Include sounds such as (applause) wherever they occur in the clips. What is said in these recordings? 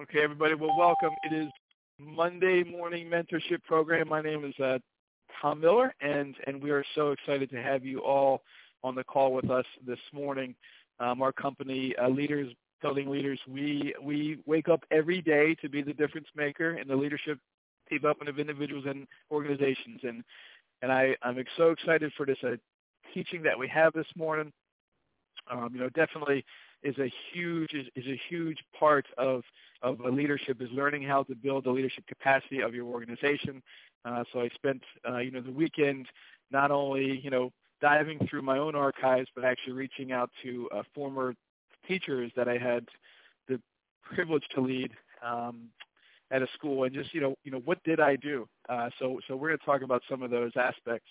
Okay, everybody. Well, welcome. It is Monday morning mentorship program. My name is uh, Tom Miller, and and we are so excited to have you all on the call with us this morning. Um, our company, uh, Leaders Building Leaders, we we wake up every day to be the difference maker in the leadership development of individuals and organizations, and and I I'm so excited for this uh, teaching that we have this morning. Um, you know, definitely is a huge is, is a huge part of of a leadership is learning how to build the leadership capacity of your organization. Uh, so I spent uh, you know the weekend not only you know diving through my own archives, but actually reaching out to uh, former teachers that I had the privilege to lead um, at a school, and just you know you know what did I do? Uh, so so we're going to talk about some of those aspects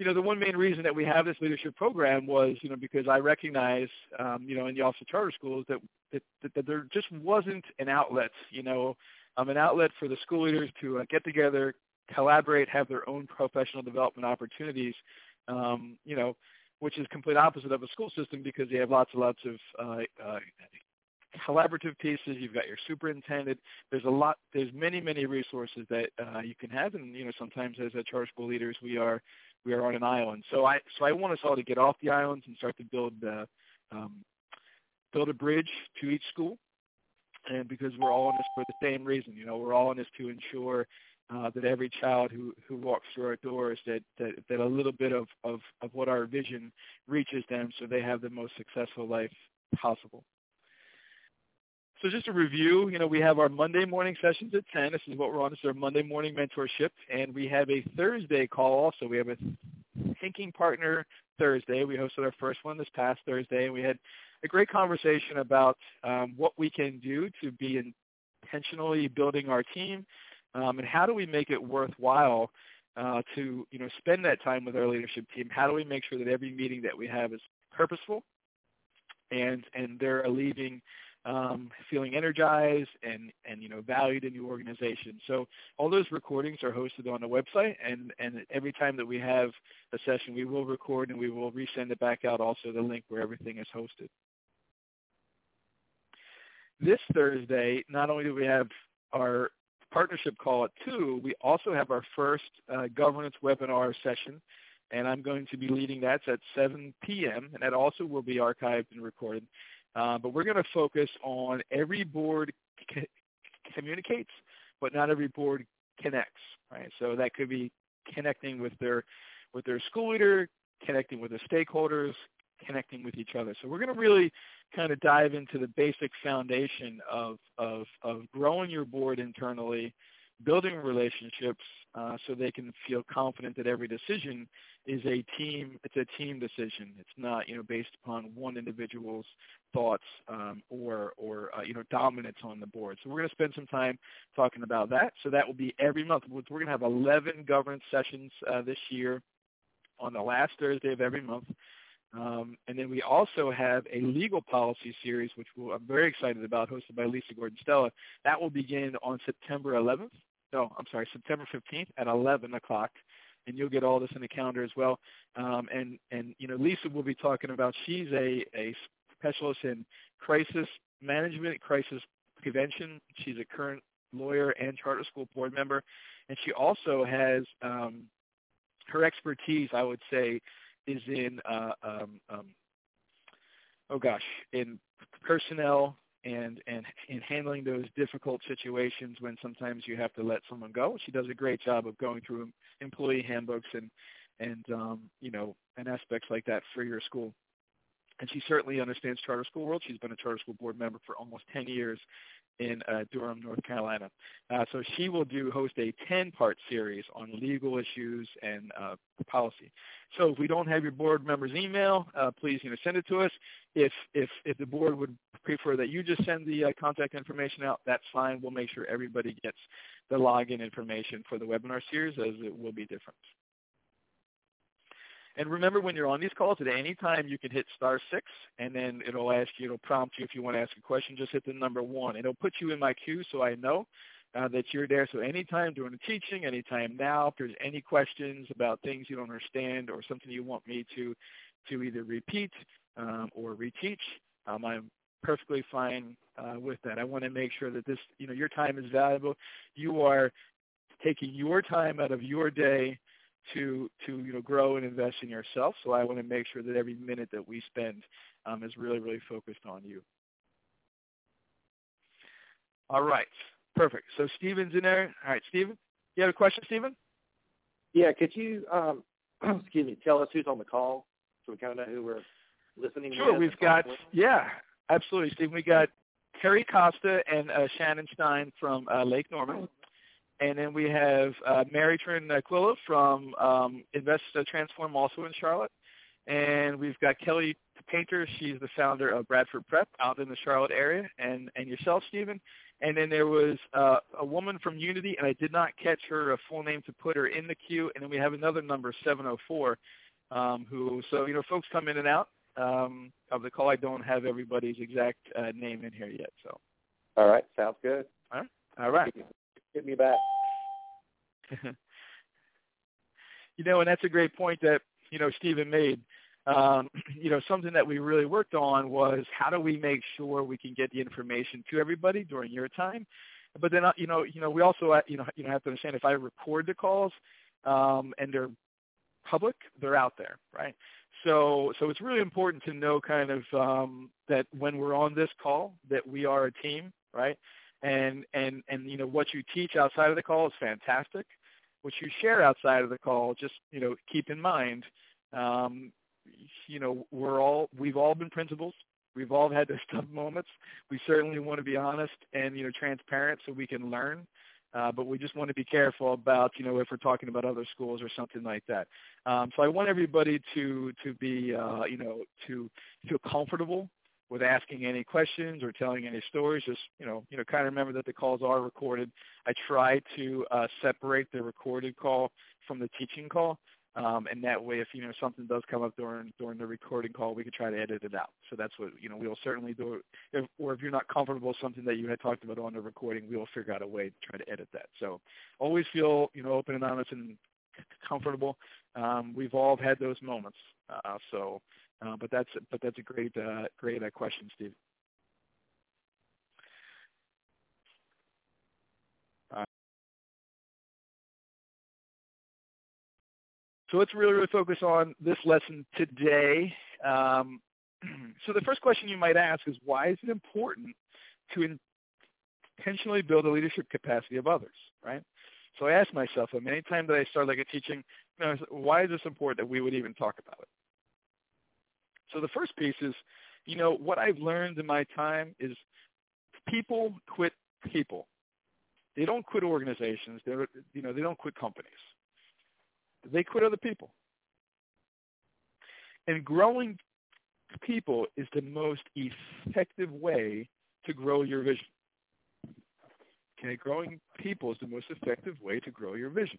you know, the one main reason that we have this leadership program was, you know, because I recognize, um, you know, in the Office of Charter Schools that, that, that, that there just wasn't an outlet, you know, um, an outlet for the school leaders to uh, get together, collaborate, have their own professional development opportunities, um, you know, which is complete opposite of a school system because they have lots and lots of uh, uh, collaborative pieces. You've got your superintendent. There's a lot. There's many, many resources that uh, you can have, and you know, sometimes as a charter school leaders, we are we are on an island. So I so I want us all to get off the islands and start to build um, build a bridge to each school, and because we're all in this for the same reason. You know, we're all in this to ensure uh, that every child who, who walks through our doors that, that, that a little bit of, of, of what our vision reaches them so they have the most successful life possible. So just a review, you know, we have our Monday morning sessions at 10. This is what we're on. This is our Monday morning mentorship. And we have a Thursday call also. We have a Thinking Partner Thursday. We hosted our first one this past Thursday. And we had a great conversation about um, what we can do to be intentionally building our team um, and how do we make it worthwhile uh, to, you know, spend that time with our leadership team. How do we make sure that every meeting that we have is purposeful and, and they're leaving – um, feeling energized and, and you know valued in your organization. So all those recordings are hosted on the website, and, and every time that we have a session, we will record and we will resend it back out also the link where everything is hosted. This Thursday, not only do we have our partnership call at 2, we also have our first uh, governance webinar session, and I'm going to be leading that. At 7 p.m., and that also will be archived and recorded. Uh, but we're going to focus on every board c- communicates, but not every board connects. Right. So that could be connecting with their with their school leader, connecting with the stakeholders, connecting with each other. So we're going to really kind of dive into the basic foundation of of, of growing your board internally, building relationships uh, so they can feel confident that every decision is a team. It's a team decision. It's not you know based upon one individual's thoughts um, or or uh, you know dominance on the board. So we're going to spend some time talking about that. So that will be every month. We're going to have 11 governance sessions uh, this year on the last Thursday of every month. Um, and then we also have a legal policy series, which we'll, I'm very excited about, hosted by Lisa Gordon Stella. That will begin on September 11th. No, I'm sorry, September 15th at 11 o'clock. And you'll get all this in the calendar as well. Um, and, and, you know, Lisa will be talking about, she's a, a specialist in crisis management, crisis prevention. She's a current lawyer and charter school board member. And she also has um, her expertise, I would say, is in uh, um, um, oh gosh, in personnel and and in handling those difficult situations when sometimes you have to let someone go. She does a great job of going through employee handbooks and and um, you know and aspects like that for your school. And she certainly understands charter school world. She's been a charter school board member for almost 10 years in uh, Durham, North Carolina. Uh, so she will do host a 10-part series on legal issues and uh, policy. So if we don't have your board member's email, uh, please you know send it to us. If if if the board would prefer that you just send the uh, contact information out, that's fine. We'll make sure everybody gets the login information for the webinar series, as it will be different. And remember when you're on these calls, at any time you can hit star six, and then it'll ask you, it'll prompt you if you want to ask a question, just hit the number one. It'll put you in my queue so I know uh, that you're there. So anytime during the teaching, anytime now, if there's any questions about things you don't understand or something you want me to, to either repeat um, or reteach, um, I'm perfectly fine uh, with that. I want to make sure that this, you know, your time is valuable. You are taking your time out of your day to to you know grow and invest in yourself. So I want to make sure that every minute that we spend um, is really really focused on you. All right, perfect. So Stephen's in there. All right, Stephen, you have a question, Stephen? Yeah, could you um, (clears throat) excuse me tell us who's on the call so we kind of know who we're listening to? sure, we've got, yeah, absolutely, Steve. We got Terry Costa and uh, Shannon Stein from uh, Lake Norman. And then we have uh, Mary Trin Quilla from um, Invest uh, Transform, also in Charlotte. And we've got Kelly Painter. She's the founder of Bradford Prep out in the Charlotte area. And, and yourself, Stephen. And then there was uh, a woman from Unity, and I did not catch her full name to put her in the queue. And then we have another number, 704, um, who, so, you know, folks come in and out um, of the call. I don't have everybody's exact uh, name in here yet. So. All right, sounds good. All right. All right. Hit me back. (laughs) you know, and that's a great point that you know Stephen made. Um, (clears throat) you know, something that we really worked on was how do we make sure we can get the information to everybody during your time. But then, uh, you know, you know, we also, uh, you know, you know, have to understand if I record the calls um, and they're public, they're out there, right? So, so it's really important to know kind of um, that when we're on this call, that we are a team, right? And and and you know what you teach outside of the call is fantastic. What you share outside of the call, just you know, keep in mind, um, you know, we're all we've all been principals. We've all had those (laughs) tough moments. We certainly want to be honest and you know transparent so we can learn. Uh, but we just want to be careful about, you know, if we're talking about other schools or something like that. Um, so I want everybody to to be, uh, you know, to feel comfortable with asking any questions or telling any stories. Just, you know, you know, kind of remember that the calls are recorded. I try to uh, separate the recorded call from the teaching call. Um, and that way, if you know something does come up during during the recording call, we can try to edit it out. So that's what you know we'll certainly do. If, or if you're not comfortable with something that you had talked about on the recording, we will figure out a way to try to edit that. So always feel you know open and honest and comfortable. Um, we've all had those moments. Uh, so, uh, but that's but that's a great uh, great uh, question, Steve. So let's really, really focus on this lesson today. Um, (clears throat) so the first question you might ask is, why is it important to intentionally build the leadership capacity of others, right? So I ask myself, I anytime that I start like a teaching, you know, why is this important that we would even talk about it? So the first piece is, you know, what I've learned in my time is people quit people. They don't quit organizations. They're, you know, they don't quit companies. They quit other people. And growing people is the most effective way to grow your vision. Okay, growing people is the most effective way to grow your vision.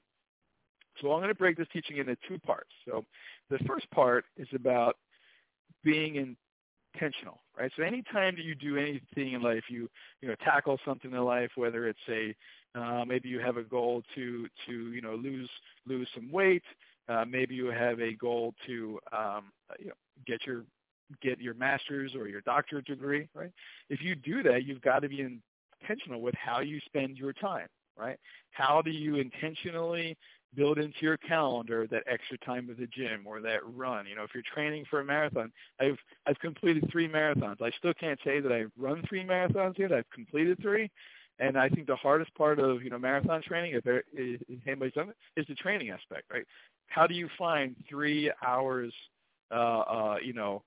So I'm going to break this teaching into two parts. So the first part is about being intentional, right? So anytime that you do anything in life, you you know tackle something in life, whether it's a uh, maybe you have a goal to to you know lose lose some weight. Uh, maybe you have a goal to um, you know, get your get your master's or your doctorate degree. Right? If you do that, you've got to be intentional with how you spend your time. Right? How do you intentionally build into your calendar that extra time at the gym or that run. You know, if you're training for a marathon, I've I've completed three marathons. I still can't say that I've run three marathons yet. I've completed three, and I think the hardest part of you know marathon training, if, there, if anybody's done it, is the training aspect, right? How do you find three hours, uh, uh, you know,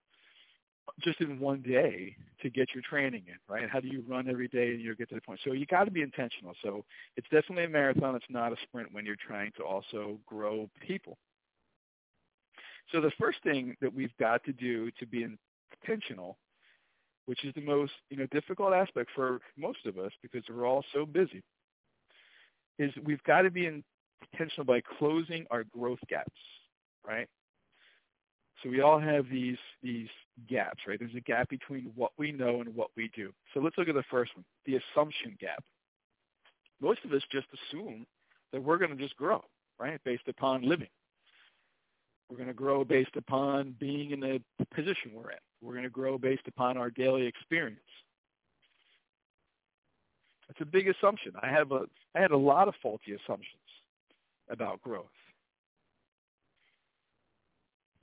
just in one day to get your training in, right? How do you run every day and you get to the point? So you got to be intentional. So it's definitely a marathon. It's not a sprint when you're trying to also grow people. So the first thing that we've got to do to be intentional which is the most you know difficult aspect for most of us because we're all so busy, is we've got to be intentional by closing our growth gaps, right? So we all have these these gaps, right? There's a gap between what we know and what we do. So let's look at the first one, the assumption gap. Most of us just assume that we're going to just grow, right, based upon living. We're going to grow based upon being in the position we're in We're going to grow based upon our daily experience. It's a big assumption. I have a I had a lot of faulty assumptions about growth.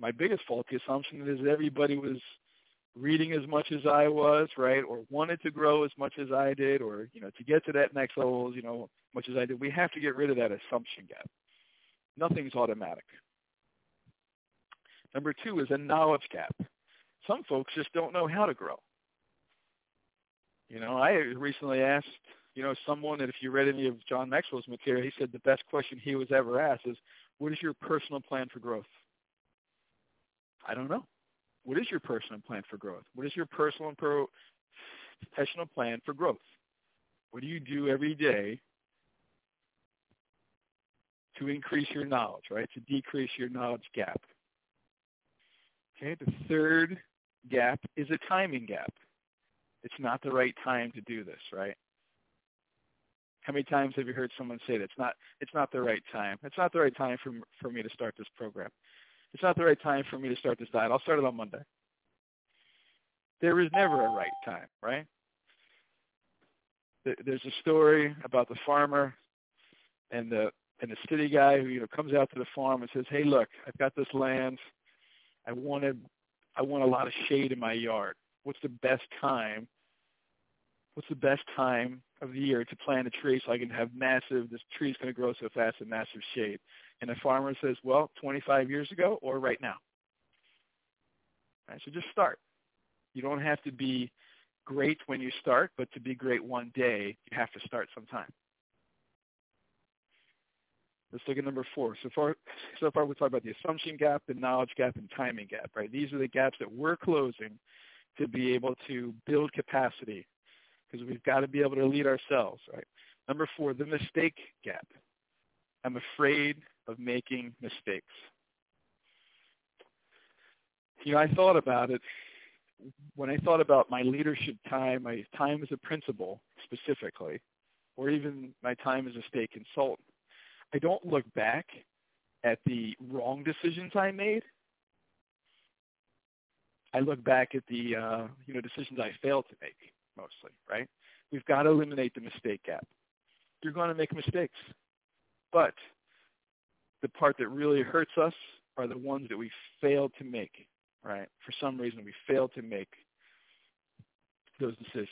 My biggest faulty assumption is everybody was reading as much as I was, right, or wanted to grow as much as I did, or you know, to get to that next level, you know, much as I did. We have to get rid of that assumption gap. Nothing's automatic. Number two is a knowledge gap. Some folks just don't know how to grow. You know, I recently asked, you know, someone that if you read any of John Maxwell's material, he said the best question he was ever asked is, what is your personal plan for growth? I don't know. What is your personal plan for growth? What is your personal and professional plan for growth? What do you do every day to increase your knowledge, right? To decrease your knowledge gap. Okay, the third gap is a timing gap. It's not the right time to do this, right? How many times have you heard someone say that it's not it's not the right time? It's not the right time for for me to start this program. It's not the right time for me to start this diet. I'll start it on Monday. There is never a right time, right? There's a story about the farmer and the and the city guy who you know comes out to the farm and says, "Hey, look, I've got this land. I wanted I want a lot of shade in my yard. What's the best time? What's the best time of the year to plant a tree so I can have massive, this tree's going to grow so fast and massive shade? And the farmer says, well, 25 years ago or right now. Right, so just start. You don't have to be great when you start, but to be great one day, you have to start sometime. Let's look at number four. So far, so far we talked about the assumption gap, the knowledge gap, and timing gap. Right? These are the gaps that we're closing to be able to build capacity, because we've got to be able to lead ourselves. Right? Number four, the mistake gap. I'm afraid of making mistakes. You know, I thought about it when I thought about my leadership time, my time as a principal specifically, or even my time as a state consultant. I don't look back at the wrong decisions I made. I look back at the uh, you know decisions I failed to make mostly. Right? We've got to eliminate the mistake gap. You're going to make mistakes, but the part that really hurts us are the ones that we fail to make. Right? For some reason, we fail to make those decisions.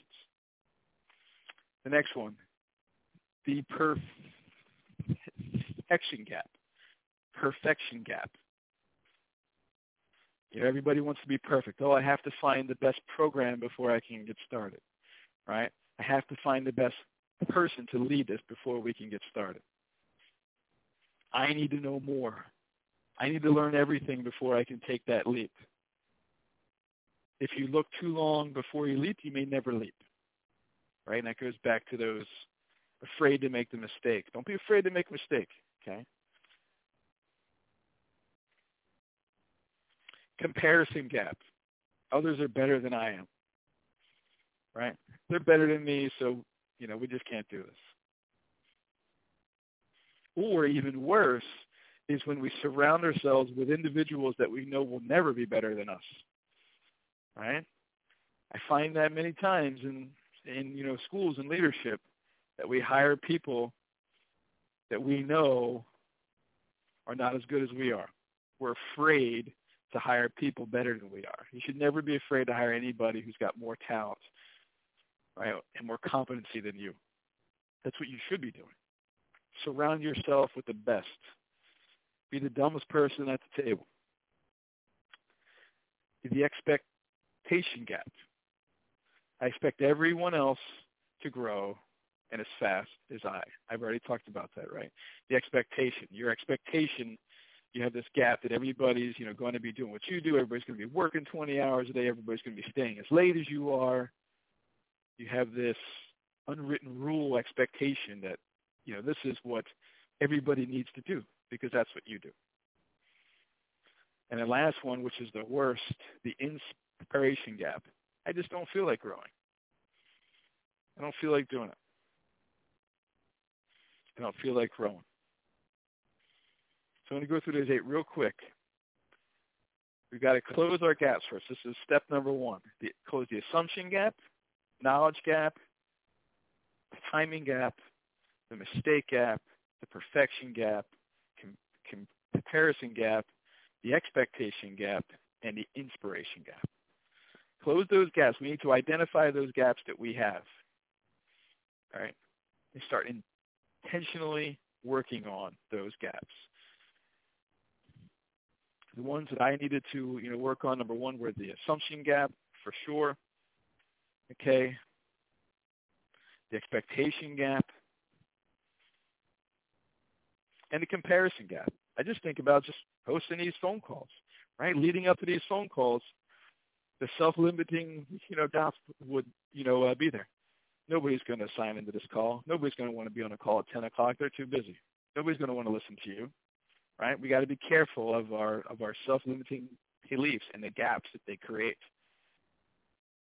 The next one, the perfection gap. Perfection gap. Know, everybody wants to be perfect. Oh, I have to find the best program before I can get started, right? I have to find the best person to lead this before we can get started. I need to know more. I need to learn everything before I can take that leap. If you look too long before you leap, you may never leap. Right? And that goes back to those afraid to make the mistake. Don't be afraid to make a mistake. Okay? Comparison gap. Others are better than I am. Right? They're better than me, so you know, we just can't do this. Or even worse is when we surround ourselves with individuals that we know will never be better than us. Right? I find that many times in in you know schools and leadership that we hire people that we know are not as good as we are. We're afraid to hire people better than we are. You should never be afraid to hire anybody who's got more talent, right, and more competency than you. That's what you should be doing. Surround yourself with the best. Be the dumbest person at the table. The expectation gap. I expect everyone else to grow and as fast as I. I've already talked about that, right? The expectation. Your expectation, you have this gap that everybody's, you know, going to be doing what you do. Everybody's going to be working 20 hours a day. Everybody's going to be staying as late as you are. You have this unwritten rule expectation that, you know, this is what everybody needs to do because that's what you do. And the last one, which is the worst, the inspiration gap. I just don't feel like growing. I don't feel like doing it. I don't feel like growing. So I'm going to go through those eight real quick. We've got to close our gaps first. This is step number one. The, close the assumption gap, knowledge gap, timing gap, the mistake gap, the perfection gap, com, com, comparison gap, the expectation gap, and the inspiration gap. Close those gaps. We need to identify those gaps that we have. All right? And start intentionally working on those gaps. The ones that I needed to, you know, work on, number one, were the assumption gap, for sure. Okay. The expectation gap. And the comparison gap. I just think about just hosting these phone calls, right? Leading up to these phone calls, the self-limiting, you know, doubts would, you know, uh, be there. Nobody's going to sign into this call. Nobody's going to want to be on a call at 10 o'clock. They're too busy. Nobody's going to want to listen to you, right? We got to be careful of our of our self-limiting beliefs and the gaps that they create.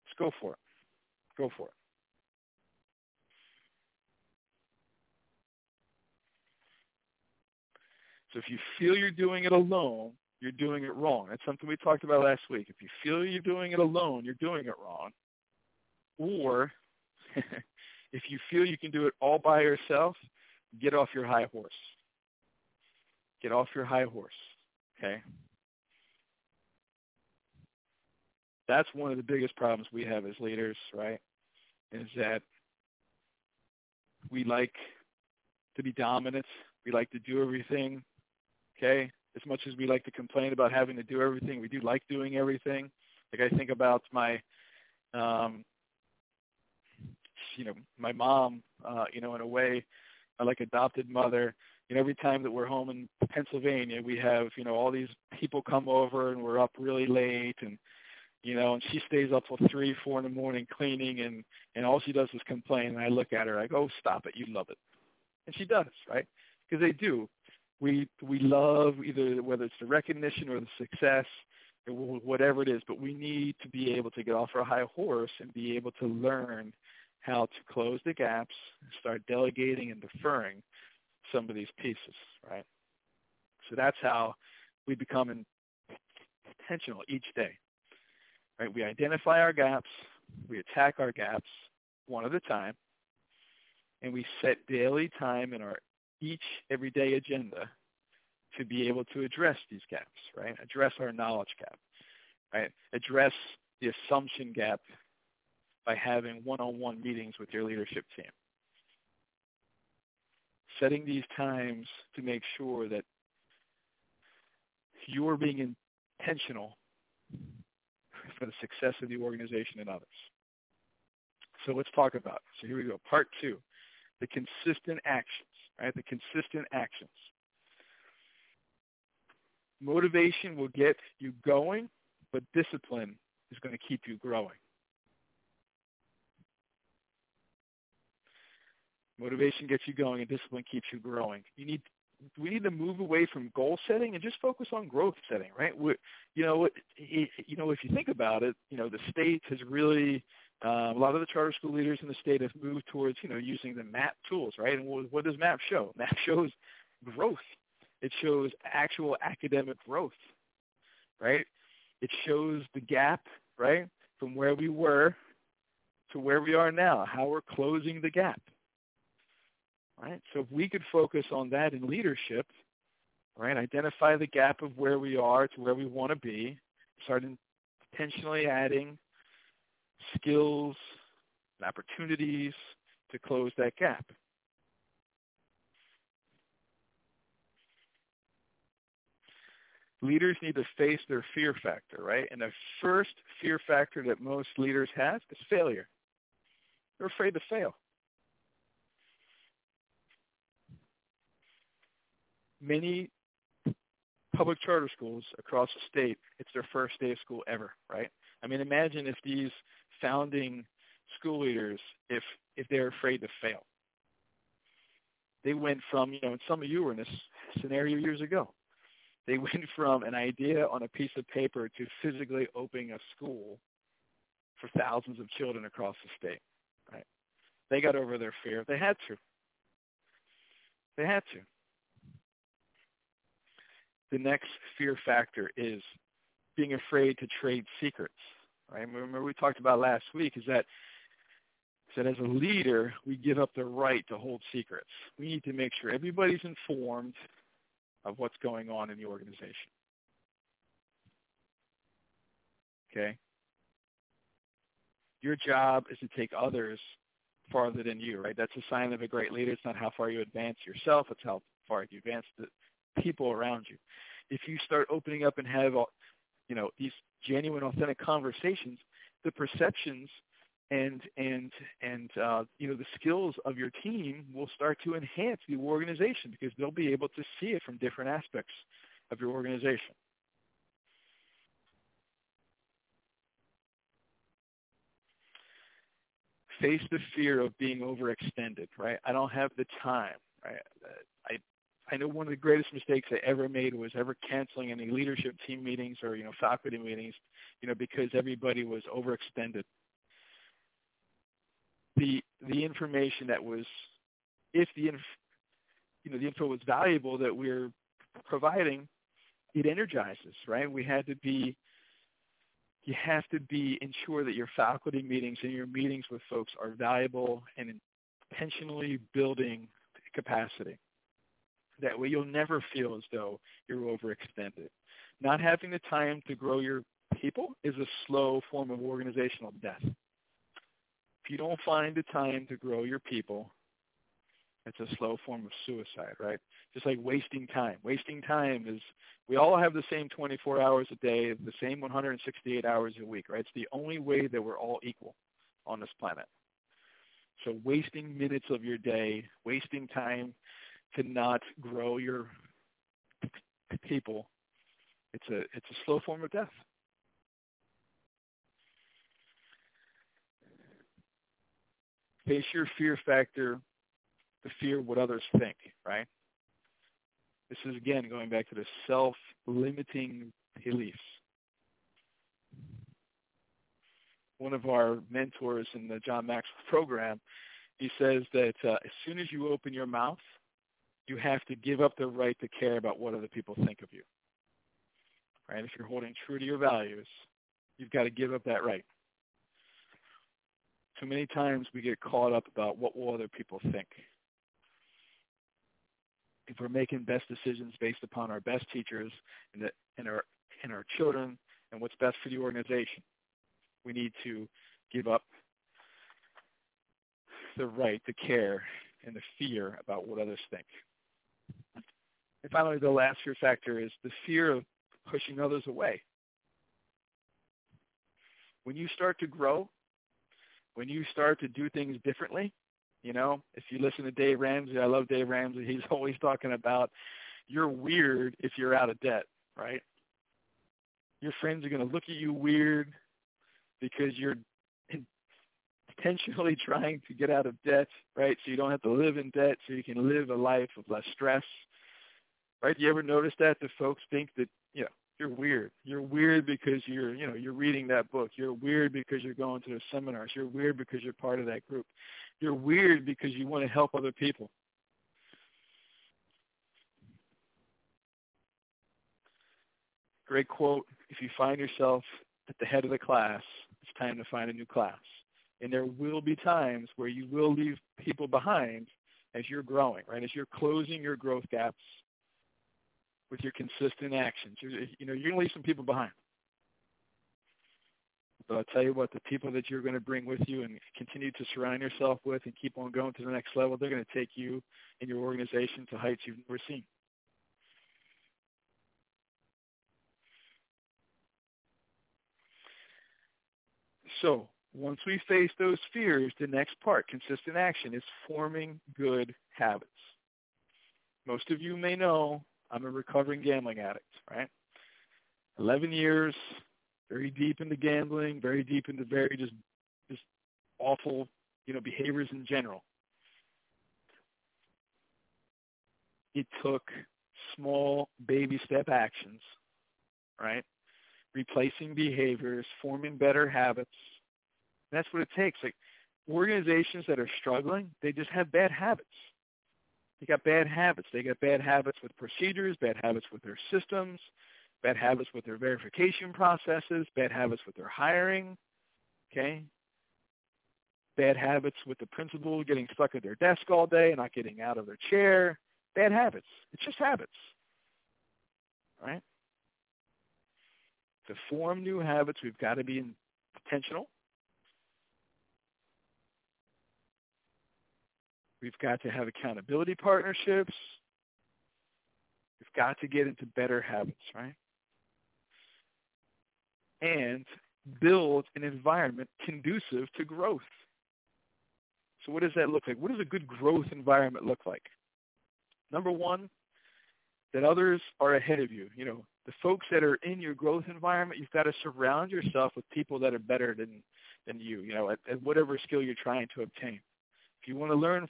Let's go for it. Go for it. So if you feel you're doing it alone, you're doing it wrong. That's something we talked about last week. If you feel you're doing it alone, you're doing it wrong. Or (laughs) if you feel you can do it all by yourself, get off your high horse. Get off your high horse. Okay? That's one of the biggest problems we have as leaders, right? Is that we like to be dominant. We like to do everything. Okay? As much as we like to complain about having to do everything, we do like doing everything. Like I think about my um you know, my mom, uh, you know, in a way, like adopted mother. You know, every time that we're home in Pennsylvania, we have, you know, all these people come over and we're up really late and, you know, and she stays up till three, four in the morning cleaning and, and all she does is complain. And I look at her, I go, oh, stop it. You love it. And she does, right? Because they do. We, we love either whether it's the recognition or the success whatever it is, but we need to be able to get off our high horse and be able to learn how to close the gaps, and start delegating and deferring some of these pieces, right? So that's how we become intentional each day, right? We identify our gaps, we attack our gaps one at a time, and we set daily time in our each everyday agenda to be able to address these gaps, right? Address our knowledge gap, right? Address the assumption gap by having one-on-one meetings with your leadership team. Setting these times to make sure that you're being intentional for the success of the organization and others. So let's talk about. So here we go. Part two, the consistent actions, right? The consistent actions. Motivation will get you going, but discipline is going to keep you growing. Motivation gets you going, and discipline keeps you growing. You need we need to move away from goal setting and just focus on growth setting, right? we you know, you know, if you think about it, you know, the state has really uh, a lot of the charter school leaders in the state have moved towards, you know, using the MAP tools, right? And what, what does MAP show? (laughs) MAP shows growth. It shows actual academic growth, right? It shows the gap, right, from where we were to where we are now, how we're closing the gap. Right? So if we could focus on that in leadership, right, identify the gap of where we are to where we want to be, start intentionally adding skills and opportunities to close that gap. Leaders need to face their fear factor, right? And the first fear factor that most leaders have is failure. They're afraid to fail. many public charter schools across the state, it's their first day of school ever, right? I mean, imagine if these founding school leaders, if if they're afraid to fail. They went from, you know, and some of you were in this scenario years ago. They (laughs) went from an idea on a piece of paper to physically opening a school for thousands of children across the state, right? They got over their fear. They had to. They had to the next fear factor is being afraid to trade secrets. Right? Remember we talked about last week is that that as a leader, we give up the right to hold secrets. We need to make sure everybody's informed of what's going on in the organization. Okay? Your job is to take others farther than you, right? That's a sign of a great leader. It's not how far you advance yourself, it's how far you advance the people around you. If you start opening up and have, you know, these genuine, authentic conversations, the perceptions and and and uh, you know the skills of your team will start to enhance the organization because they'll be able to see it from different aspects of your organization. Face the fear of being overextended, right? I don't have the time, right? I know one of the greatest mistakes I ever made was ever canceling any leadership team meetings or you know faculty meetings, you know, because everybody was overextended. The the information that was if the inf, you know the info was valuable that we're providing it energizes right? We had to be you have to be ensure that your faculty meetings and your meetings with folks are valuable and intentionally building capacity that way you'll never feel as though you're overextended not having the time to grow your people is a slow form of organizational death if you don't find the time to grow your people, it's a slow form of suicide, right? Just like wasting time. Wasting time is, we all have the same 24 hours a day, the same 168 hours a week, right? It's the only way that we're all equal on this planet. So wasting minutes of your day, wasting time to not grow your people, it's a, it's a slow form of death. face your fear factor, the fear what others think, right? This is again going back to the self-limiting beliefs. One of our mentors in the John Maxwell program, he says that uh, as soon as you open your mouth, you have to give up the right to care about what other people think of you. Right? If you're holding true to your values, you've got to give up that right. Too many times we get caught up about what will other people think. If we're making best decisions based upon our best teachers and, the, and our and our children and what's best for the organization, we need to give up the right to care and the fear about what others think. And finally, the last fear factor is the fear of pushing others away. When you start to grow, when you start to do things differently, you know, if you listen to Dave Ramsey, I love Dave Ramsey. He's (laughs) always talking about you're weird if you're out of debt, right? Your friends are going to look at you weird because you're intentionally (laughs) trying to get out of debt, right? So you don't have to live in debt, so you can live a life of less stress, right? You ever notice that? The folks think that, you know, you're weird. You're weird because you're, you know, you're reading that book. You're weird because you're going to the seminars. You're weird because you're part of that group. You're weird because you want to help other people. Great quote. If you find yourself at the head of the class, it's time to find a new class. And there will be times where you will leave people behind as you're growing, right? As you're closing your growth gaps with your consistent actions. You're, you know, you're going to leave some people behind. But I'll tell you what, the people that you're going to bring with you and continue to surround yourself with and keep on going to the next level, they're going to take you and your organization to heights you've never seen. So once we face those fears, the next part, consistent action, is forming good habits. Most of you may know I'm a recovering gambling addict, right? 11 years, very deep into gambling, very deep into very just just awful, you know, behaviors in general. It took small baby step actions, right? Replacing behaviors, forming better habits. That's what it takes. Like organizations that are struggling, they just have bad habits. They got bad habits. They got bad habits with procedures, bad habits with their systems. bad habits with their verification processes, bad habits with their hiring, okay? Bad habits with the principal getting stuck at their desk all day and not getting out of their chair. Bad habits. It's just habits, right? To form new habits, we've got to be intentional. We've got to have accountability partnerships. We've got to get into better habits, right? And build an environment conducive to growth. So what does that look like? What does a good growth environment look like? Number one, that others are ahead of you. You know, the folks that are in your growth environment, you've got to surround yourself with people that are better than than you. You know, at, at whatever skill you're trying to obtain. If you want to learn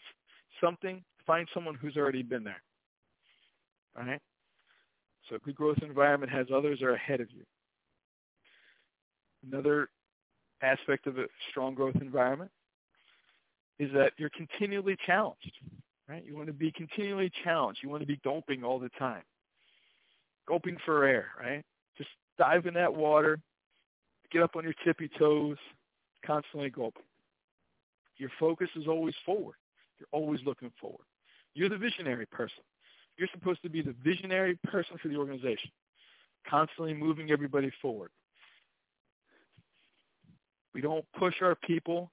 something, find someone who's already been there. All right. So a good growth environment has others that are ahead of you. Another aspect of a strong growth environment is that you're continually challenged, right? You want to be continually challenged. You want to be gulping all the time. Gulping for air, right? Just dive in that water, get up on your tippy toes, constantly gulping. Your focus is always forward. You're always looking forward. You're the visionary person. You're supposed to be the visionary person for the organization, constantly moving everybody forward. We don't push our people.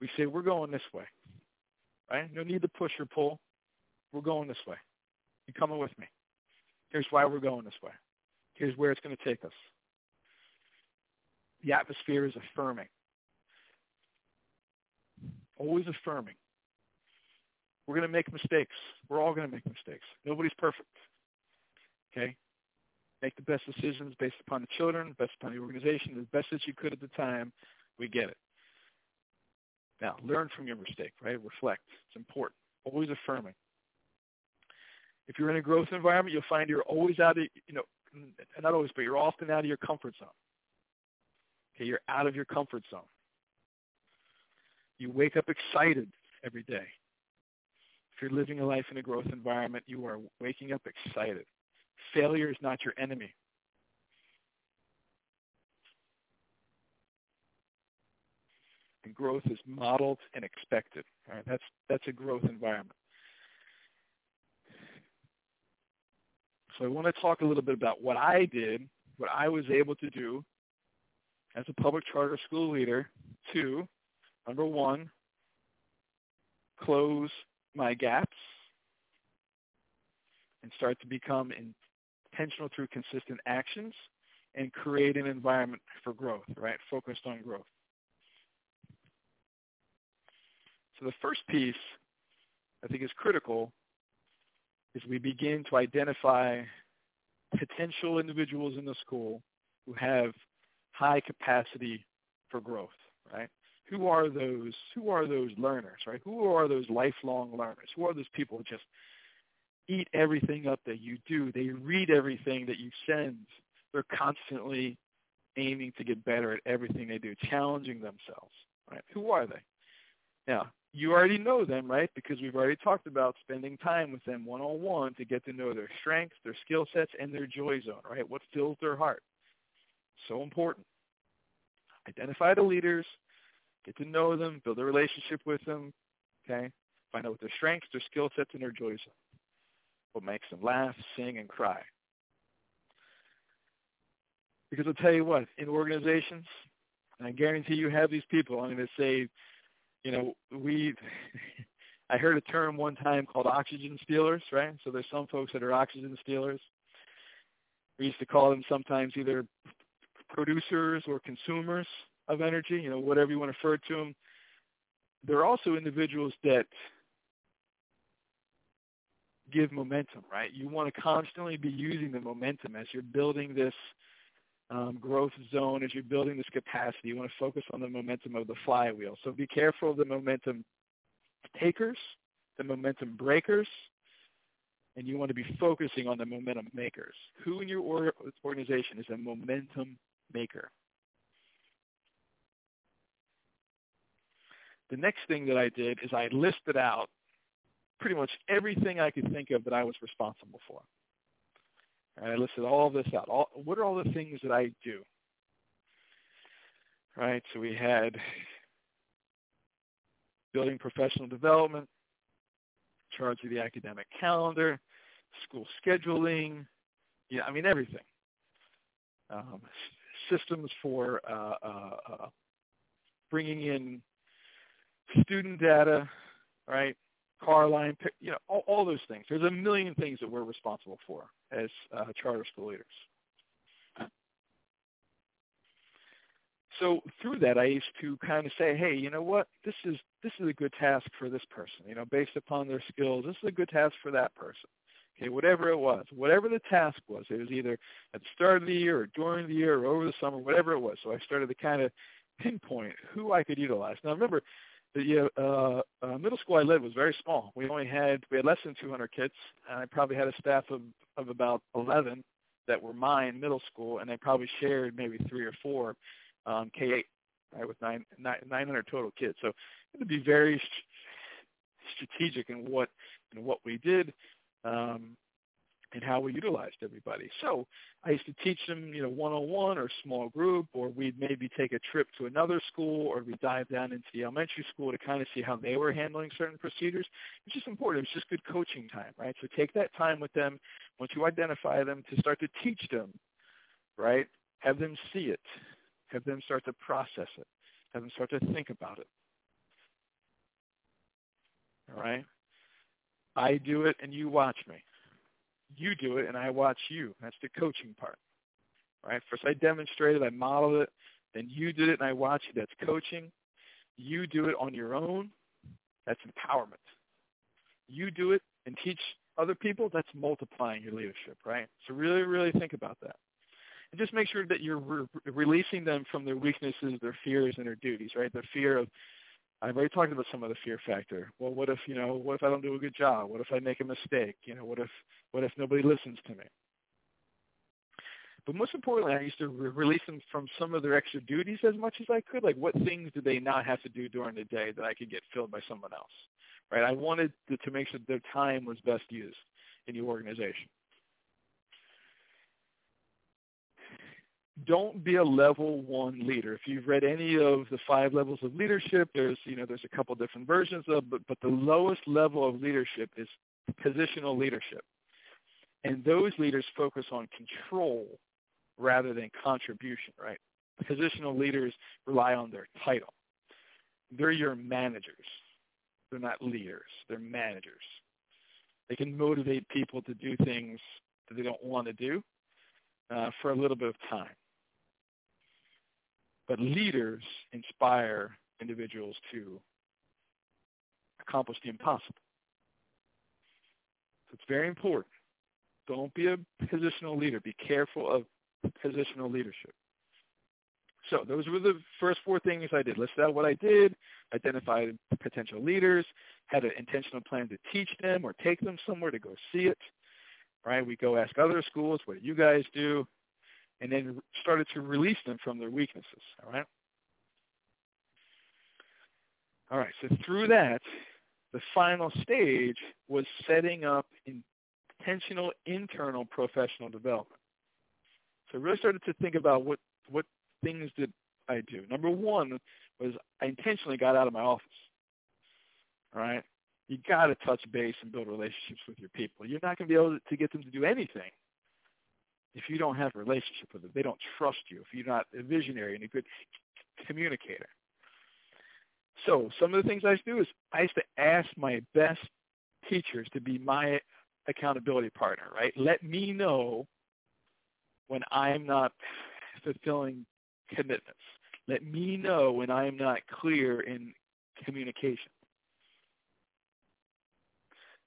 We say, we're going this way. Right? No need to push or pull. We're going this way. You coming with me. Here's why we're going this way. Here's where it's going to take us. The atmosphere is affirming. Always affirming. We're going to make mistakes. We're all going to make mistakes. Nobody's perfect. Okay? Make the best decisions based upon the children, based upon the organization, the best that you could at the time. We get it. Now, learn from your mistake, right? Reflect. It's important. Always affirming. If you're in a growth environment, you'll find you're always out of, you know, not always, but you're often out of your comfort zone. Okay, you're out of your comfort zone. You wake up excited every day. If you're living a life in a growth environment, you are waking up excited. Failure is not your enemy. And growth is modeled and expected. That's that's a growth environment. So I want to talk a little bit about what I did, what I was able to do as a public charter school leader to, number one, close my gaps and start to become intentional through consistent actions and create an environment for growth, right? Focused on growth. So the first piece I think is critical is we begin to identify potential individuals in the school who have high capacity for growth, right? Who are those who are those learners, right? Who are those lifelong learners? Who are those people who just eat everything up that you do? They read everything that you send. They're constantly aiming to get better at everything they do, challenging themselves. Right? Who are they? Now, you already know them, right? Because we've already talked about spending time with them one on one to get to know their strengths, their skill sets, and their joy zone, right? What fills their heart. So important. Identify the leaders, Get to know them, build a relationship with them, okay? Find out what their strengths, their skill sets, and their joys are. What makes them laugh, sing, and cry. Because I'll tell you what, in organizations, and I guarantee you have these people, I'm going to say, you know, we, (laughs) I heard a term one time called oxygen stealers, right? So there's some folks that are oxygen stealers. We used to call them sometimes either producers or consumers of energy, you know, whatever you want to refer to them. There are also individuals that give momentum, right? You want to constantly be using the momentum as you're building this um, growth zone, as you're building this capacity. You want to focus on the momentum of the flywheel. So be careful of the momentum takers, the momentum breakers, and you want to be focusing on the momentum makers. Who in your organization is a momentum maker? The next thing that I did is I listed out pretty much everything I could think of that I was responsible for. And I listed all this out. All, what are all the things that I do? Right. So we had building professional development, charge of the academic calendar, school scheduling, yeah, I mean everything. Um, systems for uh, uh, uh, bringing in student data, right? Car line, you know, all, all, those things. There's a million things that we're responsible for as uh, charter school leaders. So through that, I used to kind of say, hey, you know what? This is this is a good task for this person. You know, based upon their skills, this is a good task for that person. Okay, whatever it was, whatever the task was, it was either at the start of the year or during the year or over the summer, whatever it was. So I started to kind of pinpoint who I could utilize. Now remember, the uh, uh, middle school I led was very small. We only had we had less than 200 kids, and I probably had a staff of of about 11 that were mine middle school, and I probably shared maybe three or four um, K8, right, with nine, nine, 900 total kids. So it would be very strategic in what in what we did um, and how we utilized everybody. So I used to teach them, you know, one-on-one or small group, or we'd maybe take a trip to another school, or we'd dive down into the elementary school to kind of see how they were handling certain procedures. It's just important. It's just good coaching time, right? So take that time with them once you identify them to start to teach them, right? Have them see it. Have them start to process it. Have them start to think about it. All right? I do it and you watch me. You do it and I watch you. That's the coaching part. Right? First I demonstrated, I modeled it, then you did it and I watched you. That's coaching. You do it on your own. That's empowerment. You do it and teach other people. That's multiplying your leadership, right? So really, really think about that and just make sure that you're re- releasing them from their weaknesses, their fears, and their duties, right? The fear of, I've already talked about some of the fear factor. Well, what if, you know, what if I don't do a good job? What if I make a mistake? You know, what if, what if nobody listens to me? But most importantly, I used to re- release them from some of their extra duties as much as I could. Like, what things did they not have to do during the day that I could get filled by someone else? Right? I wanted to, to make sure their time was best used in the organization. Don't be a level one leader. If you've read any of the five levels of leadership, there's you know there's a couple different versions of, but but the lowest level of leadership is positional leadership, and those leaders focus on control rather than contribution. Right? Positional leaders rely on their title. They're your managers. They're not leaders. They're managers. They can motivate people to do things that they don't want to do uh, for a little bit of time. But leaders inspire individuals to accomplish the impossible. So it's very important. Don't be a positional leader. Be careful of positional leadership. So those were the first four things I did. Listed out what I did, identified potential leaders, had an intentional plan to teach them or take them somewhere to go see it. Right? We go ask other schools, what do you guys do? And then started to release them from their weaknesses. All right. All right. So through that, the final stage was setting up intentional internal professional development. So I really started to think about what what things did I do. Number one was I intentionally got out of my office. All right. You got to touch base and build relationships with your people. You're not going to be able to get them to do anything if you don't have a relationship with them, they don't trust you, if you're not a visionary and a good communicator. So some of the things I used to do is I used to ask my best teachers to be my accountability partner, right? Let me know when I'm not fulfilling commitments. Let me know when I'm not clear in communication.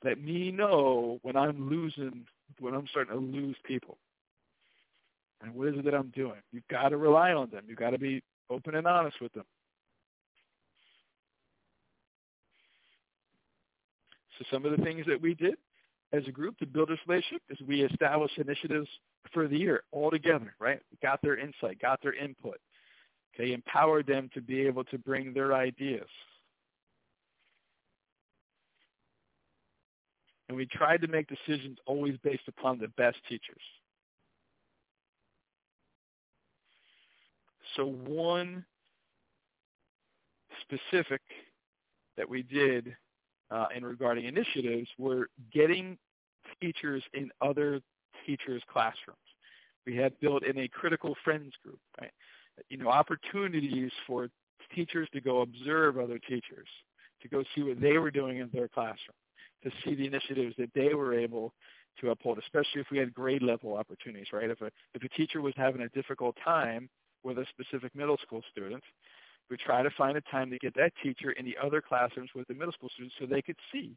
Let me know when I'm losing, when I'm starting to lose people. And what is it that I'm doing? You've got to rely on them. You've got to be open and honest with them. So some of the things that we did as a group to build this relationship is we established initiatives for the year all together, right? We got their insight, got their input. Okay, empowered them to be able to bring their ideas. And we tried to make decisions always based upon the best teachers So one specific that we did uh, in regarding initiatives were getting teachers in other teachers' classrooms. We had built in a critical friends group, right? You know, opportunities for teachers to go observe other teachers, to go see what they were doing in their classroom, to see the initiatives that they were able to uphold, especially if we had grade level opportunities, right? If a, if a teacher was having a difficult time with a specific middle school student, we try to find a time to get that teacher in the other classrooms with the middle school students so they could see,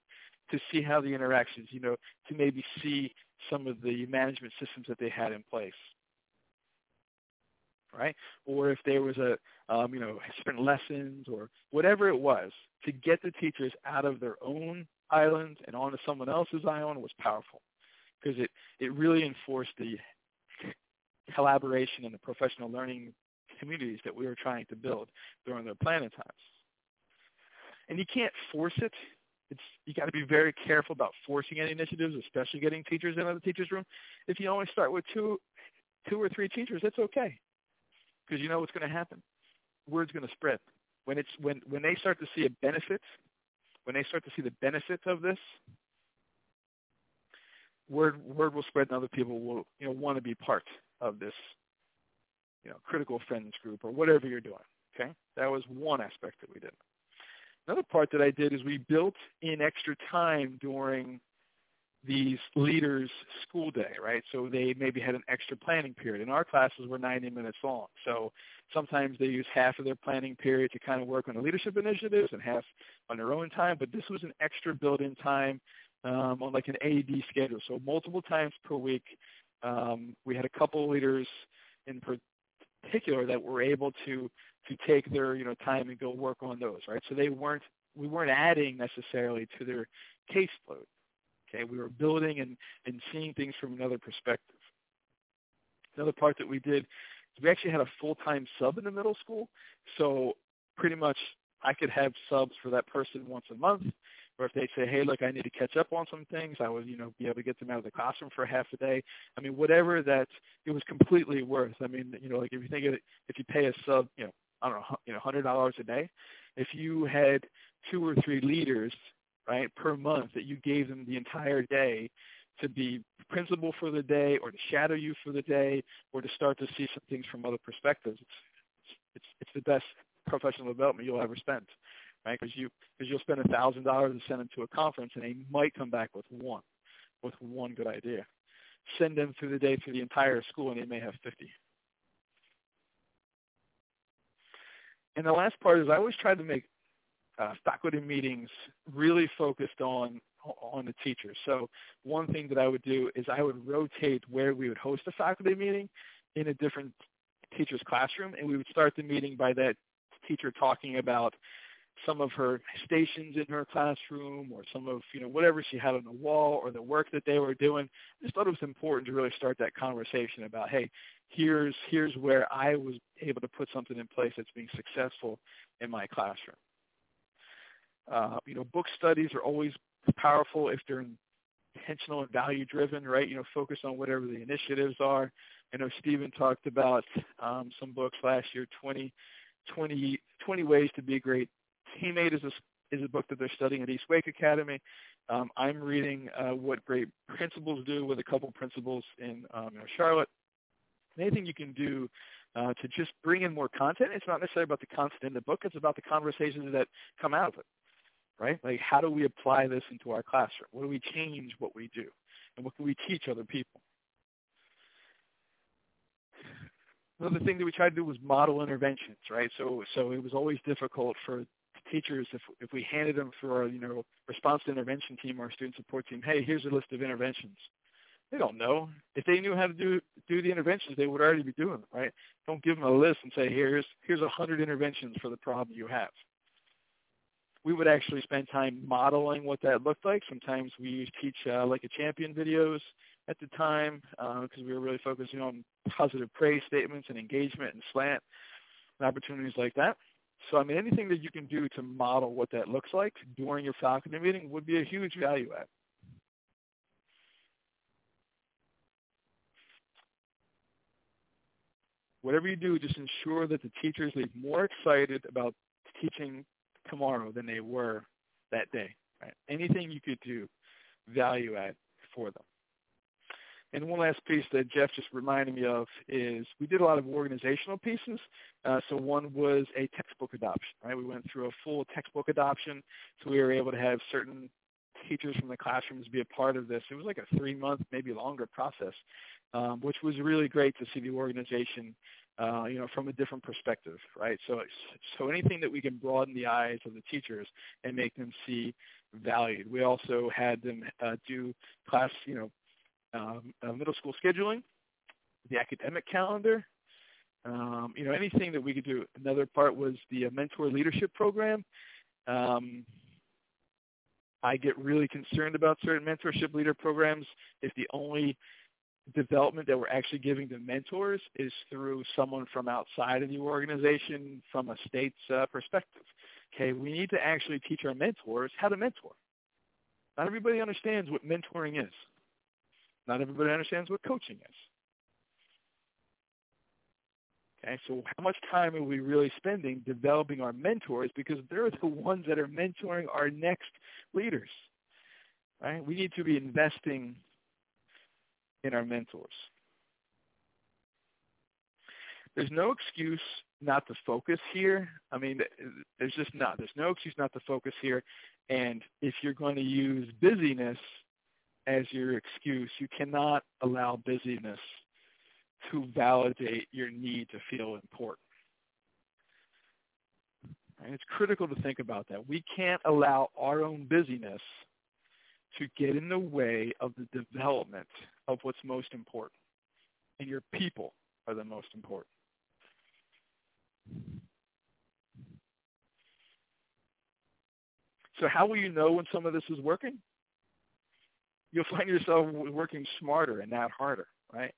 to see how the interactions, you know, to maybe see some of the management systems that they had in place. Right? Or if there was a, um, you know, certain lessons or whatever it was, to get the teachers out of their own island and onto someone else's island was powerful because it, it really enforced the collaboration and the professional learning communities that we were trying to build during the planning times. And you can't force it. It's, you got to be very careful about forcing any initiatives, especially getting teachers into the teachers' room. If you only start with two, two or three teachers, that's okay, because you know what's going to happen. Word's going to spread. When it's when when they start to see a benefit, when they start to see the benefits of this, word word will spread and other people will you know want to be part of this you know critical friends group or whatever you're doing okay? That was one aspect that we did. Another part that i did is we built in extra time during these leaders school day right? So they maybe had an extra planning period. And our classes were 90 minutes long. So sometimes they use half of their planning period to kind of work on the leadership initiatives and half on their own time. But this was an extra built-in time um, on like an A/B schedule. So multiple times per week, um, we had a couple leaders in particular that were able to to take their you know time and go work on those. Right. So they weren't we weren't adding necessarily to their caseload. Okay. We were building and and seeing things from another perspective. Another part that we did we actually had a full-time sub in the middle school. So pretty much I could have subs for that person once a month or if they say, hey, look, I need to catch up on some things, I would, you know, be able to get them out of the classroom for half a day. I mean, whatever that it was completely worth. I mean, you know, like if you think of it, if you pay a sub, you know, I don't know, you know, hundred dollars a day, if you had two or three leaders, right, per month that you gave them the entire day to be principal for the day or to shadow you for the day or to start to see some things from other perspectives, it's it's it's the best professional development you'll ever spend right? Because you because you'll spend a thousand dollars and send them to a conference, and they might come back with one, with one good idea. Send them through the day through the entire school, and they may have fifty. And the last part is I always try to make uh, faculty meetings really focused on on the teachers. So one thing that I would do is I would rotate where we would host a faculty meeting in a different teacher's classroom, and we would start the meeting by that teacher talking about some of her stations in her classroom or some of you know whatever she had on the wall or the work that they were doing. I just thought it was important to really start that conversation about hey, here's here's where I was able to put something in place that's being successful in my classroom. Uh, you know, book studies are always powerful if they're intentional and value driven, right? You know, focus on whatever the initiatives are. I know Stephen talked about um, some books last year, 20, 20, 20 ways to be a great Teammate is a, is a book that they're studying at East Wake Academy. Um, I'm reading uh, What Great Principals Do with a couple principals in um, Charlotte. Anything you can do uh, to just bring in more content. It's not necessarily about the content in the book. It's about the conversations that come out of it, right? Like how do we apply this into our classroom? What do we change what we do? And what can we teach other people? Another thing that we tried to do was model interventions, right? So, so it was always difficult for teachers, if if we handed them for our you know response to intervention team or student support team, hey, here's a list of interventions. They don't know. If they knew how to do do the interventions, they would already be doing them, right? Don't give them a list and say, here's here's a hundred interventions for the problem you have. We would actually spend time modeling what that looked like. Sometimes we used teach uh, like a champion videos at the time because uh, we were really focusing on positive praise statements and engagement and slant and opportunities like that. So I mean, anything that you can do to model what that looks like during your faculty meeting would be a huge value add. whatever you do, just ensure that the teachers leave more excited about teaching tomorrow than they were that day. Right? Anything you could do, value add for them. And one last piece that Jeff just reminded me of is we did a lot of organizational pieces. Uh, so one was a textbook adoption, right? We went through a full textbook adoption, so we were able to have certain teachers from the classrooms be a part of this. It was like a three-month, maybe longer process, um, which was really great to see the organization, uh, you know, from a different perspective, right? So, so anything that we can broaden the eyes of the teachers and make them see valued. We also had them uh, do class, you know, um, uh, middle school scheduling, the academic calendar, um, you know, anything that we could do. Another part was the uh, mentor leadership program. Um, I get really concerned about certain mentorship leader programs if the only development that we're actually giving to mentors is through someone from outside of the organization from a state's uh, perspective. Okay, we need to actually teach our mentors how to mentor. Not everybody understands what mentoring is. Not everybody understands what coaching is. Okay, so how much time are we really spending developing our mentors because they're the ones that are mentoring our next leaders. Right? We need to be investing in our mentors. There's no excuse not to focus here. I mean, there's just not. There's no excuse not to focus here. And if you're going to use busyness as your excuse, you cannot allow busyness to validate your need to feel important. And it's critical to think about that. We can't allow our own busyness to get in the way of the development of what's most important. And your people are the most important. So how will you know when some of this is working? You'll find yourself working smarter and not harder, right?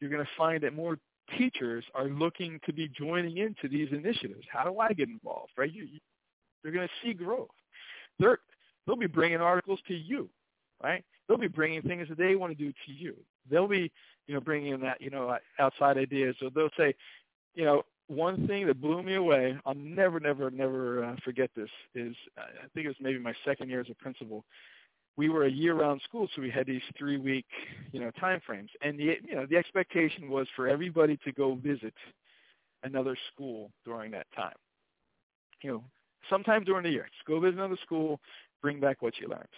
You're going to find that more teachers are looking to be joining into these initiatives. How do I get involved, right? You, you, you're going to see growth. They're, they'll be bringing articles to you, right? They'll be bringing things that they want to do to you. They'll be, you know, bringing in that, you know, outside ideas. So they'll say, you know, one thing that blew me away, I'll never, never, never uh, forget this, is I think it was maybe my second year as a principal. We were a year-round school, so we had these three-week, you know, time frames, and the you know the expectation was for everybody to go visit another school during that time. You know, sometime during the year, just go visit another school, bring back what you learned.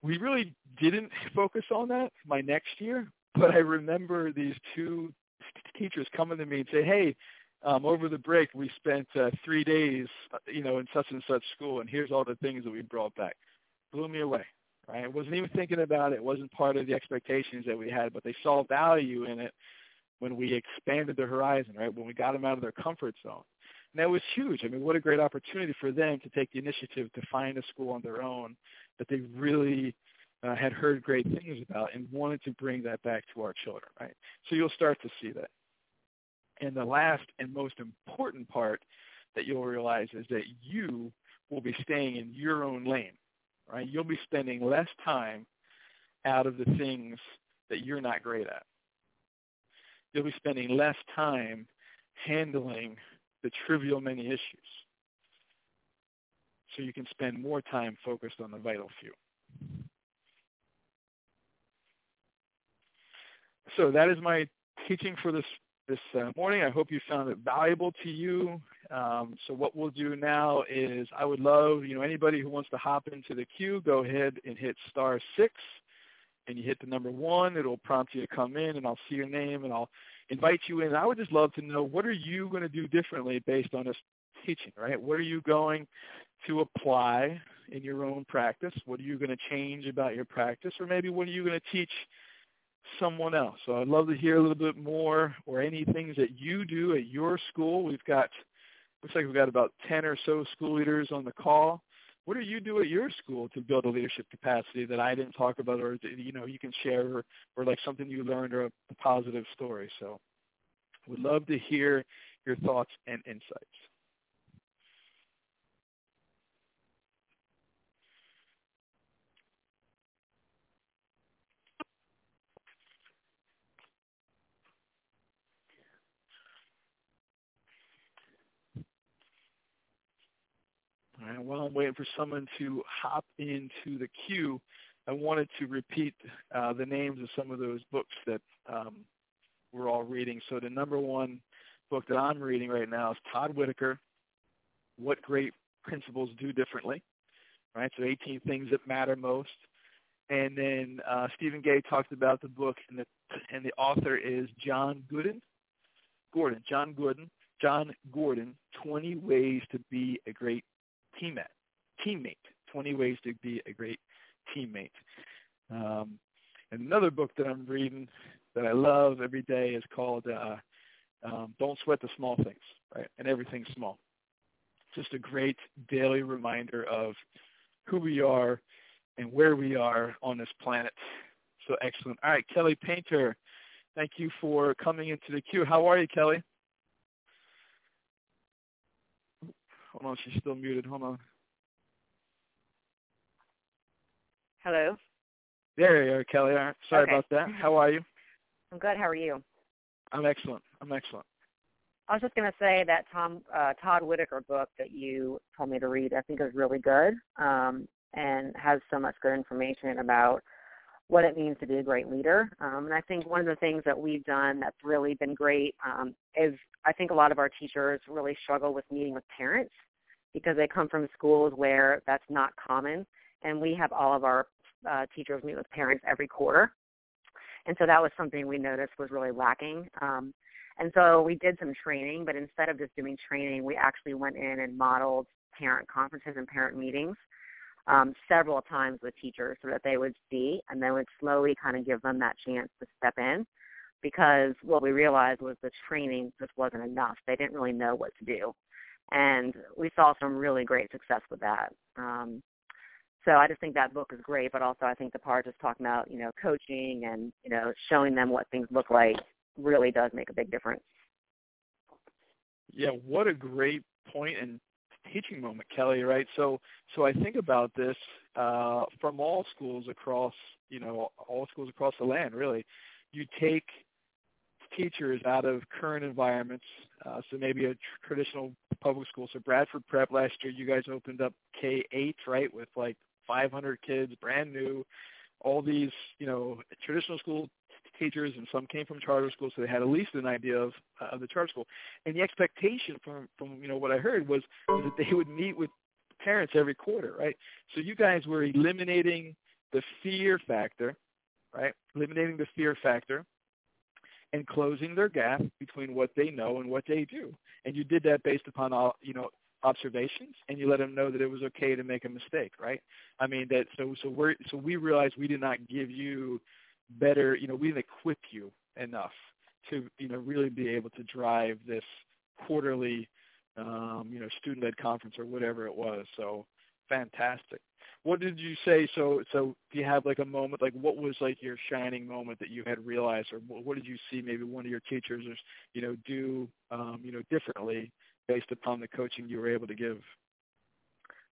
We really didn't focus on that my next year, but I remember these two teachers coming to me and say, "Hey, um, over the break we spent uh, three days, uh, you know, in such and such school, and here's all the things that we brought back." Blew me away. Right? I wasn't even thinking about it. It wasn't part of the expectations that we had, but they saw value in it when we expanded their horizon. Right? When we got them out of their comfort zone. And that was huge. I mean, what a great opportunity for them to take the initiative to find a school on their own that they really uh, had heard great things about and wanted to bring that back to our children, right? So you'll start to see that. And the last and most important part that you'll realize is that you will be staying in your own lane, right? You'll be spending less time out of the things that you're not great at. You'll be spending less time handling the trivial many issues. So you can spend more time focused on the vital few. So that is my teaching for this this uh, morning. I hope you found it valuable to you. Um, so what we'll do now is I would love, you know, anybody who wants to hop into the queue, go ahead and hit star six and you hit the number one. It'll prompt you to come in and I'll see your name and I'll invite you in. I would just love to know what are you going to do differently based on this teaching, right? What are you going to apply in your own practice? What are you going to change about your practice? Or maybe what are you going to teach someone else. So I'd love to hear a little bit more or any things that you do at your school. We've got, looks like we've got about 10 or so school leaders on the call. What do you do at your school to build a leadership capacity that I didn't talk about or, you know, you can share or, or like something you learned or a, a positive story. So would love to hear your thoughts and insights. And while I'm waiting for someone to hop into the queue, I wanted to repeat uh, the names of some of those books that um, we're all reading. So the number one book that I'm reading right now is Todd Whitaker, What Great Principals Do Differently. Right, so 18 things that matter most. And then uh, Stephen Gay talked about the book, and the and the author is Jon Gordon. Gordon, Jon Gordon, Jon Gordon. 20 ways to be a great teammate. Teammate. 20 ways to be a great teammate. Um, and another book that I'm reading that I love every day is called uh, um, "Don't Sweat the Small Things," right? And everything's small. Just a great daily reminder of who we are and where we are on this planet. So excellent. All right, Kelly Painter, thank you for coming into the queue. How are you, Kelly? Hold on, she's still muted. Hold on. Hello. There you are, Kelly. Sorry okay. about that. How are you? (laughs) I'm good. How are you? I'm excellent. I'm excellent. I was just going to say that Tom uh, Todd Whitaker book that you told me to read, I think is really good. Um, and has so much good information about what it means to be a great leader. Um, and I think one of the things that we've done that's really been great um, is I think a lot of our teachers really struggle with meeting with parents because they come from schools where that's not common. And we have all of our uh, teachers meet with parents every quarter. And so that was something we noticed was really lacking. Um, and so we did some training, but instead of just doing training, we actually went in and modeled parent conferences and parent meetings um, several times with teachers so that they would see and then would slowly kind of give them that chance to step in because what we realized was the training just wasn't enough. They didn't really know what to do. And we saw some really great success with that. Um, so I just think that book is great, but also I think the part just talking about, you know, coaching and, you know, showing them what things look like really does make a big difference. Yeah, what a great point and teaching moment, Kelly, right? So so I think about this uh, from all schools across, you know, all schools across the land, really. You take teachers out of current environments, uh, so maybe a tr- traditional public school. So Bradford Prep last year, you guys opened up K-8, right, with like 500 kids, brand new. All these, you know, traditional school teachers, and some came from charter schools, so they had at least an idea of uh, of the charter school. And the expectation from from you know what I heard was that they would meet with parents every quarter, right? So you guys were eliminating the fear factor, right? Eliminating the fear factor and closing their gap between what they know and what they do. And you did that based upon all, you know, observations and you let them know that it was okay to make a mistake, right? I mean that so so we so we realized we did not give you better, you know, we didn't equip you enough to, you know, really be able to drive this quarterly, um, you know, student-led conference or whatever it was. So fantastic. What did you say? So, so do you have like a moment, like what was like your shining moment that you had realized, or what did you see maybe one of your teachers, or, you know, do, um, you know, differently based upon the coaching you were able to give?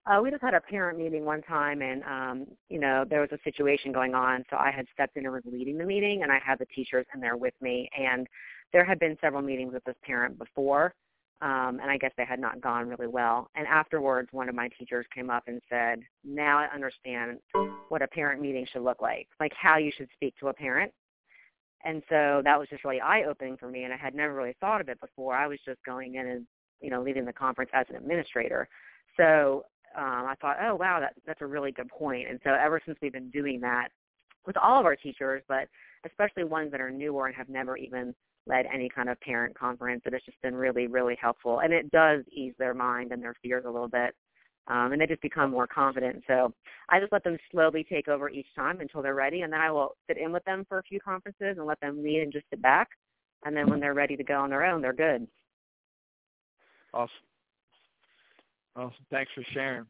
Uh, we just had a parent meeting one time, and um, you know there was a situation going on, so I had stepped in and was leading the meeting, and I had the teachers in there with me, and there had been several meetings with this parent before, um, and I guess they had not gone really well. And afterwards, one of my teachers came up and said, "Now I understand what a parent meeting should look like, like how you should speak to a parent." And so that was just really eye-opening for me, and I had never really thought of it before. I was just going in and you know leaving the conference as an administrator. So um, I thought, oh wow, that, that's a really good point. And so ever since we've been doing that with all of our teachers, but especially ones that are newer and have never even led any kind of parent conference, it has just been really, really helpful. And it does ease their mind and their fears a little bit. Um, and they just become more confident. So I just let them slowly take over each time until they're ready, and then I will sit in with them for a few conferences and let them lead and just sit back. And then when they're ready to go on their own, they're good. Awesome. Awesome. Thanks for sharing.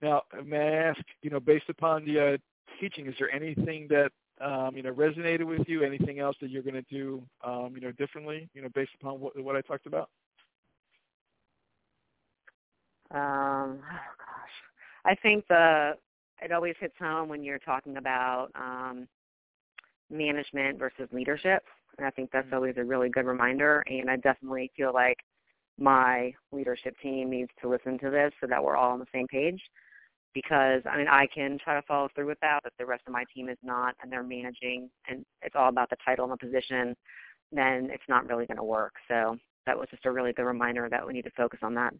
Now, may I ask, you know, based upon the uh, teaching, is there anything that um, you know resonated with you? Anything else that you're going to do, um, you know, differently, you know, based upon what, what I talked about? Um, oh gosh, I think the it always hits home when you're talking about um, management versus leadership, and I think that's mm-hmm. always a really good reminder. And I definitely feel like my leadership team needs to listen to this so that we're all on the same page. Because I mean, I can try to follow through with that, but the rest of my team is not, and they're managing, and it's all about the title and the position. Then it's not really going to work. So that was just a really good reminder that we need to focus on that.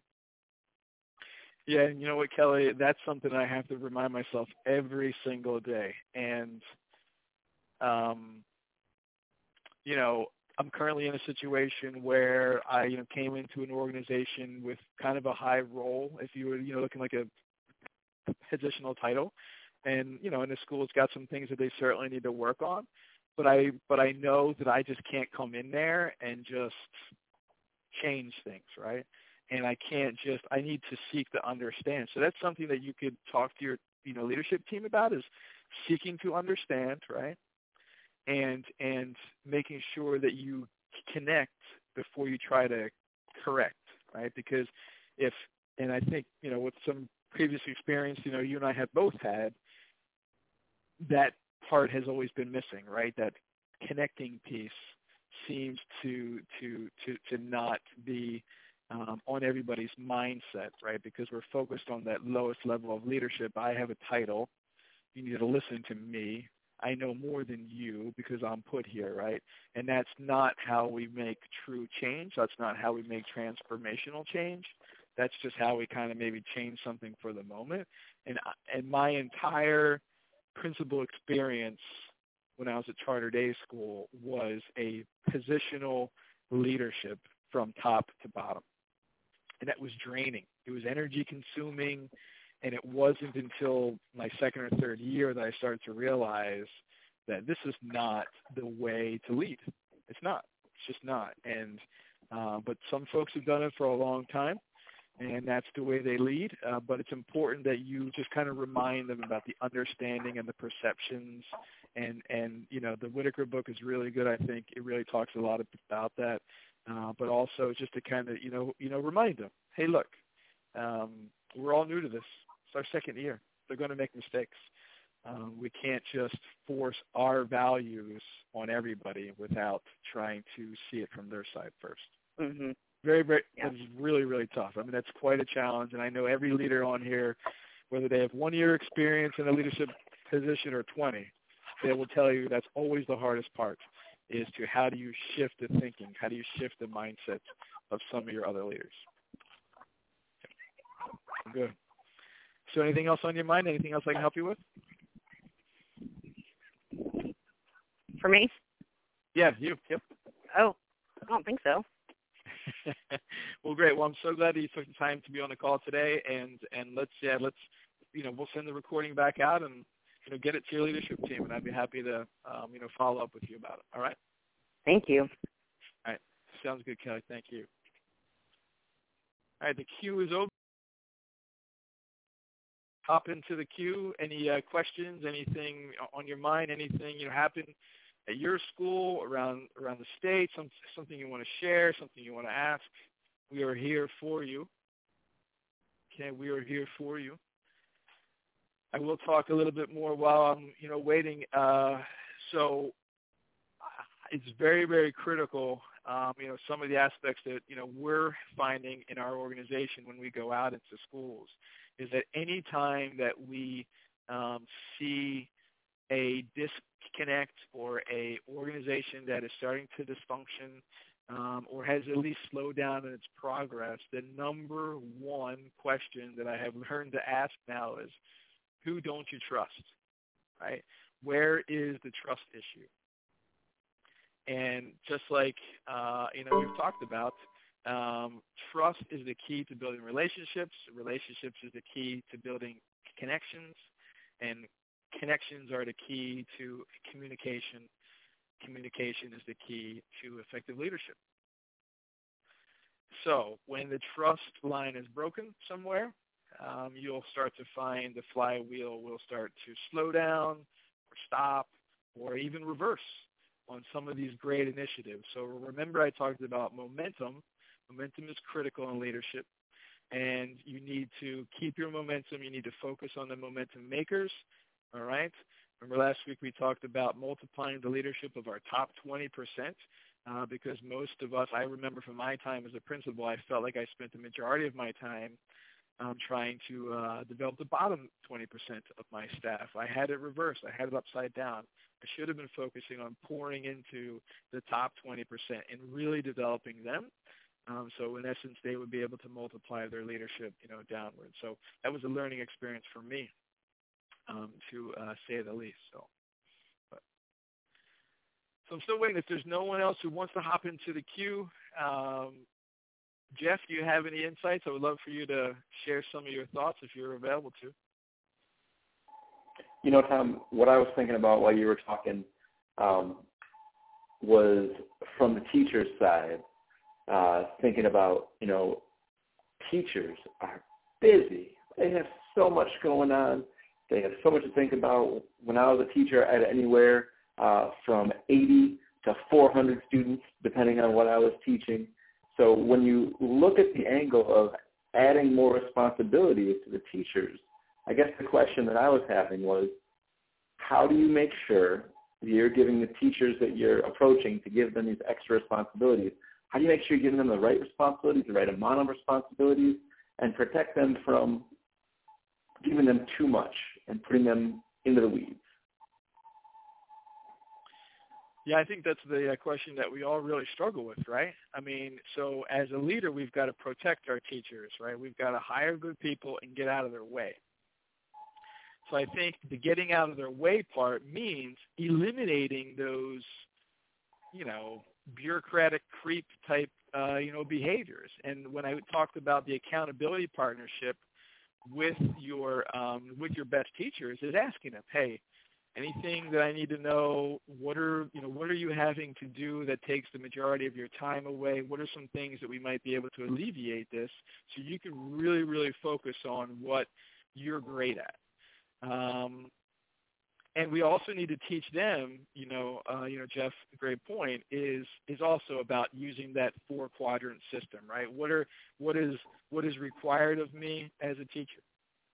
Yeah, and you know what, Kelly, that's something I have to remind myself every single day. And um you know, I'm currently in a situation where I, you know, came into an organization with kind of a high role, if you were, you know, looking like a positional title. And, you know, and the school's got some things that they certainly need to work on. But I but I know that I just can't come in there and just change things, right? And I can't just I need to seek to understand. So that's something that you could talk to your you know leadership team about is seeking to understand, right? And and making sure that you connect before you try to correct, right? Because if and I think, you know, with some previous experience, you know, you and I have both had, that part has always been missing, right? That connecting piece seems to to to to not be um, on everybody's mindset, right? Because we're focused on that lowest level of leadership. I have a title. You need to listen to me. I know more than you because I'm put here, right? And that's not how we make true change. That's not how we make transformational change. That's just how we kind of maybe change something for the moment. And and my entire principal experience when I was at Charter Day School was a positional leadership from top to bottom. And that was draining. It was energy consuming. And it wasn't until my second or third year that I started to realize that this is not the way to lead. It's not. It's just not. And uh, but some folks have done it for a long time, and that's the way they lead. Uh, but it's important that you just kind of remind them about the understanding and the perceptions. And and you know the Whitaker book is really good. I think it really talks a lot about that. Uh, but also just to kind of you know you know remind them, hey, look, um, we're all new to this. It's our second year. They're going to make mistakes. Um, we can't just force our values on everybody without trying to see it from their side 1st mm-hmm very, very, yeah. it's really, really tough. I mean, that's quite a challenge. And I know every leader on here, whether they have one year experience in a leadership position or 20, they will tell you that's always the hardest part is to how do you shift the thinking? How do you shift the mindset of some of your other leaders? Good. So anything else on your mind? Anything else I can help you with? For me? Yeah, you. Yep. Oh, I don't think so. (laughs) well, great. Well, I'm so glad that you took the time to be on the call today, and and let's yeah, let's you know we'll send the recording back out and you know get it to your leadership team, and I'd be happy to um, you know follow up with you about it. All right. Thank you. All right. Sounds good, Kelly. Thank you. All right, the queue is open. Hop into the queue. Any uh, questions? Anything on your mind? Anything you know happened at your school, around around the state, some, something you want to share, something you want to ask, we are here for you. Okay, we are here for you. I will talk a little bit more while I'm, you know, waiting. Uh, so it's very, very critical. Um, you know, some of the aspects that you know we're finding in our organization when we go out into schools is that any time that we um, see a disconnect or a organization that is starting to dysfunction um, or has at least slowed down in its progress, the number one question that I have learned to ask now is, who don't you trust? Right? Where is the trust issue? And just like uh, you know we've talked about, um, trust is the key to building relationships. Relationships is the key to building connections, and connections are the key to communication. Communication is the key to effective leadership. So when the trust line is broken somewhere, um, you'll start to find the flywheel will start to slow down or stop or even reverse on some of these great initiatives. So remember I talked about momentum. Momentum is critical in leadership and you need to keep your momentum. You need to focus on the momentum makers all right. Remember last week we talked about multiplying the leadership of our top 20%. uh, because most of us, I remember from my time as a principal, I felt like I spent the majority of my time um, trying to uh, develop the bottom 20% of my staff. I had it reversed. I had it upside down. I should have been focusing on pouring into the top 20% and really developing them. Um, so in essence, they would be able to multiply their leadership, you know, downward. So that was a learning experience for me, um, to uh, say the least. So, but, so I'm still waiting. If there's no one else who wants to hop into the queue, um, Jeff, do you have any insights? I would love for you to share some of your thoughts if you're available to. You know, Tom, what I was thinking about while you were talking um, was from the teacher's side, uh, thinking about, you know, teachers are busy. They have so much going on. They have so much to think about. When I was a teacher, I had anywhere uh, from 80 to 400 students, depending on what I was teaching. So when you look at the angle of adding more responsibilities to the teachers, I guess the question that I was having was, how do you make sure that you're giving the teachers that you're approaching to give them these extra responsibilities? How do you make sure you're giving them the right responsibilities, the right amount of responsibilities, and protect them from giving them too much and putting them into the weeds? Yeah, I think that's the uh, question that we all really struggle with, right? I mean, so as a leader, we've got to protect our teachers, right? We've got to hire good people and get out of their way. So I think the getting out of their way part means eliminating those, you know, bureaucratic creep type, uh, you know, behaviors. And when I talked about the accountability partnership with your um, with your best teachers, is asking them, hey, anything that I need to know? What are you know what are you having to do that takes the majority of your time away? What are some things that we might be able to alleviate this so you can really really focus on what you're great at? Um, and we also need to teach them, you know, uh, you know, Jeff, great point is is also about using that four quadrant system, right? What are what is what is required of me as a teacher?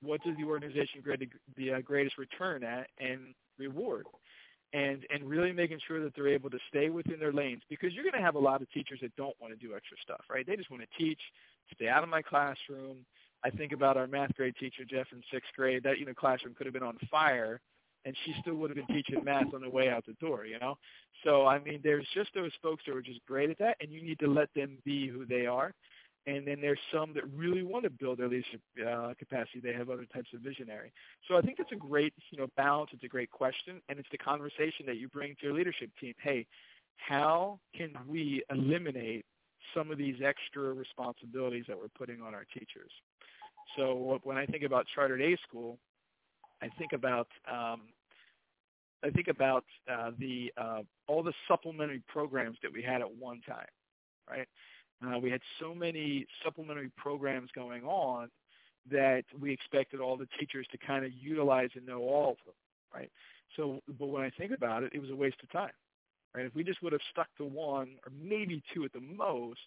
What does the organization get the uh, greatest return at, and reward and and really making sure that they're able to stay within their lanes because you're going to have a lot of teachers that don't want to do extra stuff right they just want to teach stay out of my classroom i think about our math grade teacher jeff in sixth grade that you know classroom could have been on fire and she still would have been teaching math on the way out the door you know so i mean there's just those folks that are just great at that and you need to let them be who they are and then there's some that really want to build their leadership uh, capacity. They have other types of visionary. So I think it's a great, you know, balance. It's a great question, and it's the conversation that you bring to your leadership team. Hey, how can we eliminate some of these extra responsibilities that we're putting on our teachers? So when I think about Charter Day school, I think about um, I think about uh, the uh, all the supplementary programs that we had at one time, right? Uh, we had so many supplementary programs going on that we expected all the teachers to kind of utilize and know all of them, right? So, but when I think about it, it was a waste of time, right? If we just would have stuck to one or maybe two at the most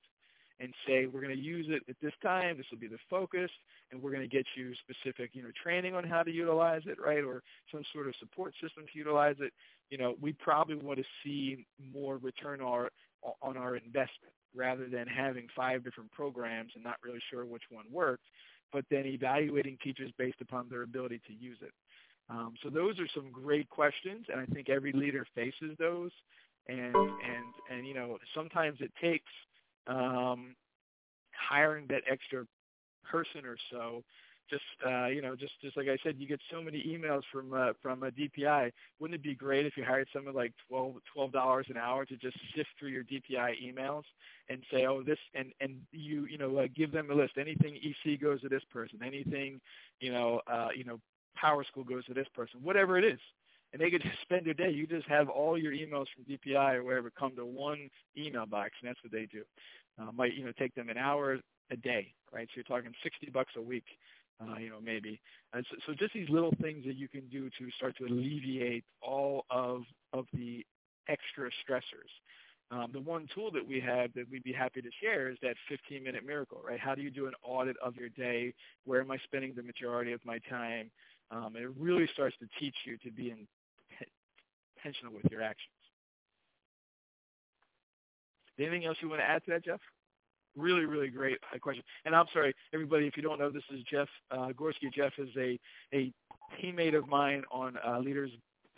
and say, we're going to use it at this time, this will be the focus, and we're going to get you specific, you know, training on how to utilize it, right? Or some sort of support system to utilize it, you know, we probably want to see more return our, on our investment rather than having five different programs and not really sure which one worked, but then evaluating teachers based upon their ability to use it. Um, so those are some great questions, and I think every leader faces those. And and and you know sometimes it takes um, hiring that extra person or so just uh, you know, just just like I said, you get so many emails from uh, from a DPI. Wouldn't it be great if you hired someone like twelve twelve dollars an hour to just sift through your DPI emails and say, oh, this, and and you you know uh, give them a list. Anything EC goes to this person. Anything, you know, uh, you know, PowerSchool goes to this person. Whatever it is. And they could just spend their day. You just have all your emails from DPI or wherever come to one email box, and that's what they do. Uh, might you know take them an hour a day, right? So you're talking 60 bucks a week uh, you know, maybe. And so, so just these little things that you can do to start to alleviate all of of the extra stressors. Um, the one tool that we have that we'd be happy to share is that 15-minute miracle, right? How do you do an audit of your day? Where am I spending the majority of my time? Um, and it really starts to teach you to be intentional with your actions. Anything else you want to add to that, Jeff? Really, really great question. And I'm sorry, everybody, if you don't know, this is Jeff uh, Gorski. Jeff is a, a teammate of mine on uh, Leaders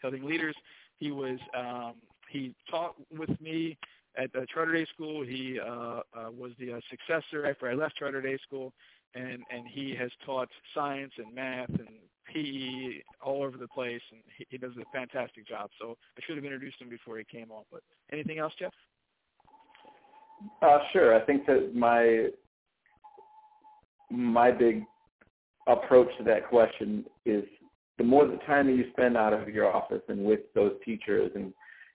Building Leaders. He was um, he taught with me at uh, Charter Day School. He uh, uh, was the uh, successor after I left Charter Day School, and and he has taught science and math and PE all over the place, and he, he does a fantastic job. So I should have introduced him before he came on. But anything else, Jeff? Uh, sure. I think that my my big approach to that question is the more the time that you spend out of your office and with those teachers and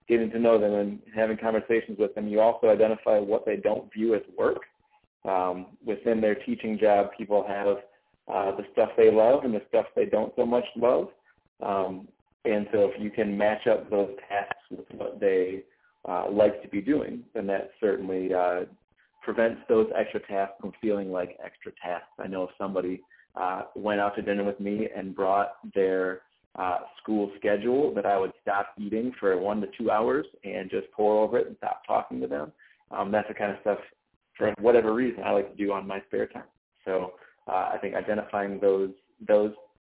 getting to know them and having conversations with them, you also identify what they don't view as work. Um, within their teaching job, people have uh, the stuff they love and the stuff they don't so much love. Um, and so if you can match up those tasks with what they uh, like to be doing, then that certainly uh, prevents those extra tasks from feeling like extra tasks. I know if somebody uh, went out to dinner with me and brought their uh, school schedule that I would stop eating for one to two hours and just pore over it and stop talking to them. Um, that's the kind of stuff, for whatever reason, I like to do on my spare time. So uh, I think identifying those those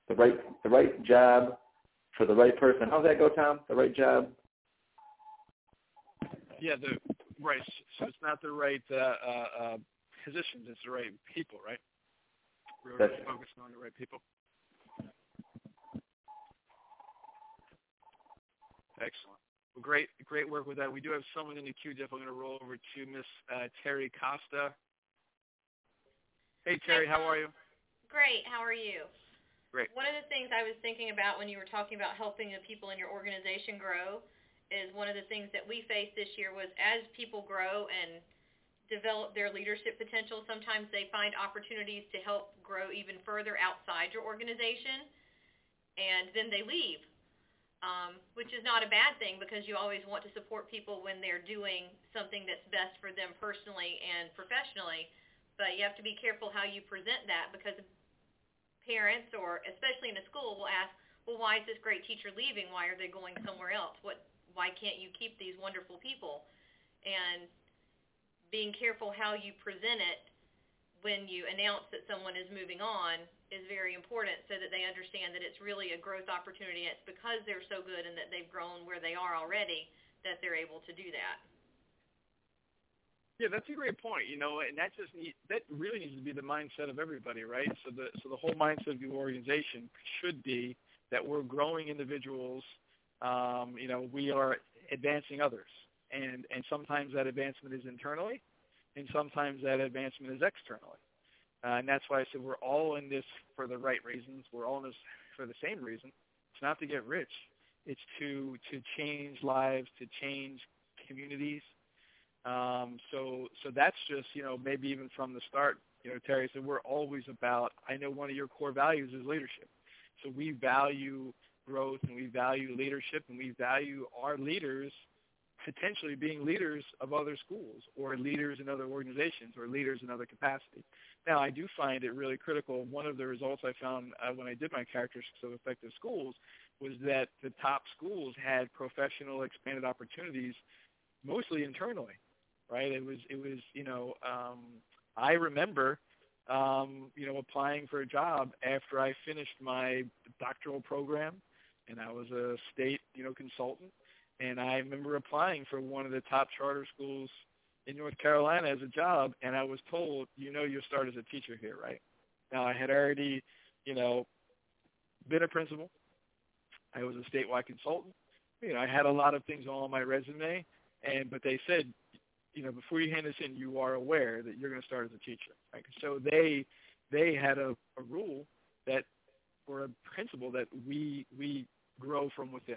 the right the right job for the right person. How's that go, Tom? The right job. Yeah, the right. So it's not the right uh, uh, uh, positions; it's the right people, right? We're That's focusing on the right people. Excellent. Well, great, great work with that. We do have someone in the queue, Jeff. I'm going to roll over to Miss uh, Terry Costa. Hey, Terry, how are you? Great. How are you? Great. One of the things I was thinking about when you were talking about helping the people in your organization grow is one of the things that we faced this year was as people grow and develop their leadership potential, sometimes they find opportunities to help grow even further outside your organization, and then they leave um, which is not a bad thing because you always want to support people when they're doing something that's best for them personally and professionally. But you have to be careful how you present that because parents or especially in a school will ask, well, why is this great teacher leaving? Why are they going somewhere else? What? Why can't you keep these wonderful people? And being careful how you present it when you announce that someone is moving on is very important so that they understand that it's really a growth opportunity. It's because they're so good and that they've grown where they are already that they're able to do that. Yeah, that's a great point. You know, and that just need, that really needs to be the mindset of everybody, right? So the so the whole mindset of the organization should be that we're growing individuals. Um, you know, we are advancing others, and and sometimes that advancement is internally, and sometimes that advancement is externally. Uh, and that's why I said we're all in this for the right reasons. We're all in this for the same reason. It's not to get rich. It's to to change lives, to change communities. Um, so so that's just you know maybe even from the start, you know Terry said we're always about. I know one of your core values is leadership. So we value growth and we value leadership and we value our leaders potentially being leaders of other schools or leaders in other organizations or leaders in other capacity. Now, I do find it really critical. One of the results I found uh, when I did my characteristics of effective schools was that the top schools had professional expanded opportunities, mostly internally, right? It was, it was, you know, um, I remember, um, you know, applying for a job after I finished my doctoral program, and I was a state, you know, consultant and I remember applying for one of the top charter schools in North Carolina as a job, and I was told, you know, you'll start as a teacher here, right? Now I had already, you know, been a principal. I was a statewide consultant. You know, I had a lot of things on my resume, and but they said, you know, before you hand this in, you are aware that you're going to start as a teacher. Right? So they they had a, a rule that, or a principle that we we grow from within.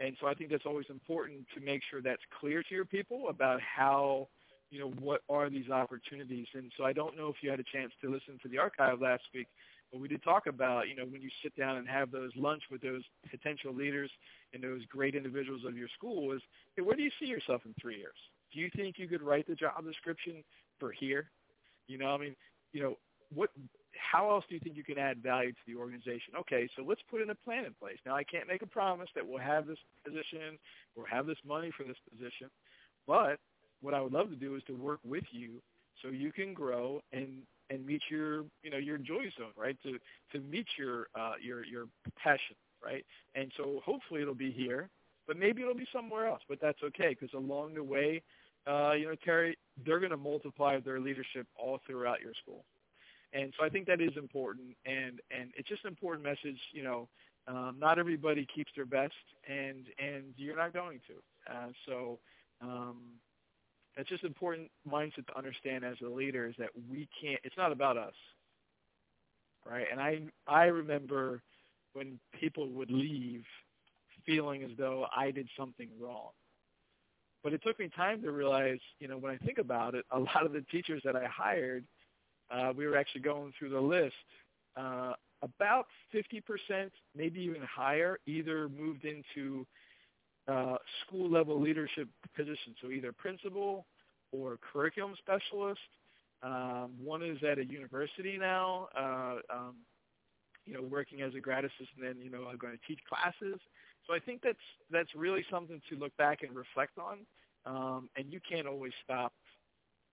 And so I think that's always important to make sure that's clear to your people about how, you know, what are these opportunities. And so I don't know if you had a chance to listen to the archive last week, but we did talk about, you know, when you sit down and have those lunch with those potential leaders and those great individuals of your school is, hey, where do you see yourself in three years? Do you think you could write the job description for here? You know, I mean, you know, what how else do you think you can add value to the organization? Okay, so let's put in a plan in place. Now, I can't make a promise that we'll have this position or have this money for this position, but what I would love to do is to work with you so you can grow and and meet your you know your joy zone, right? To to meet your uh, your your passion, right? And so hopefully it'll be here, but maybe it'll be somewhere else. But that's okay because along the way, uh, you know, Terry, they're going to multiply their leadership all throughout your school. And so I think that is important, and and it's just an important message. You know, um, not everybody keeps their best, and and you're not going to. Uh, so um, it's just important mindset to understand as a leader is that we can't. It's not about us, right? And I I remember when people would leave feeling as though I did something wrong. But it took me time to realize, you know, when I think about it, a (laughs) lot of the teachers that I hired, uh, we were actually going through the list. Uh, about 50%, maybe even higher, either moved into uh, school level leadership positions, so either principal or curriculum specialist. Um, one is at a university now, uh, um, you know, working as a grad assistant, and you know, I'm going to teach classes. So I think that's that's really something to look back and reflect on. Um, and you can't always stop,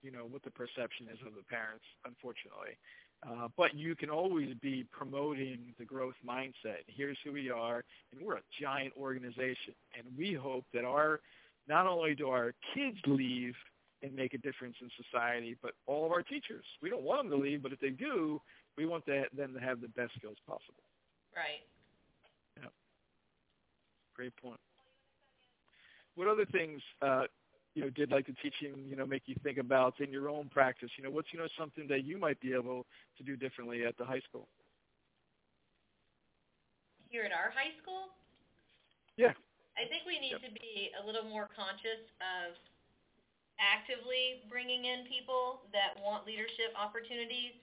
you know, what the perception is of the parents, unfortunately. Uh, but you can always be promoting the growth mindset. Here's who we are, and we're a giant organization, and we hope that our not only do our kids leave and make a difference in society, but all of our teachers. We don't want them to leave, but if they do, we want them to have the best skills possible. Right. Great point. What other things uh, you know did like the teaching you know make you think about in your own practice? You know, what's you know something that you might be able to do differently at the high school? Here at our high school? Yeah. I think we need Yep. to be a little more conscious of actively bringing in people that want leadership opportunities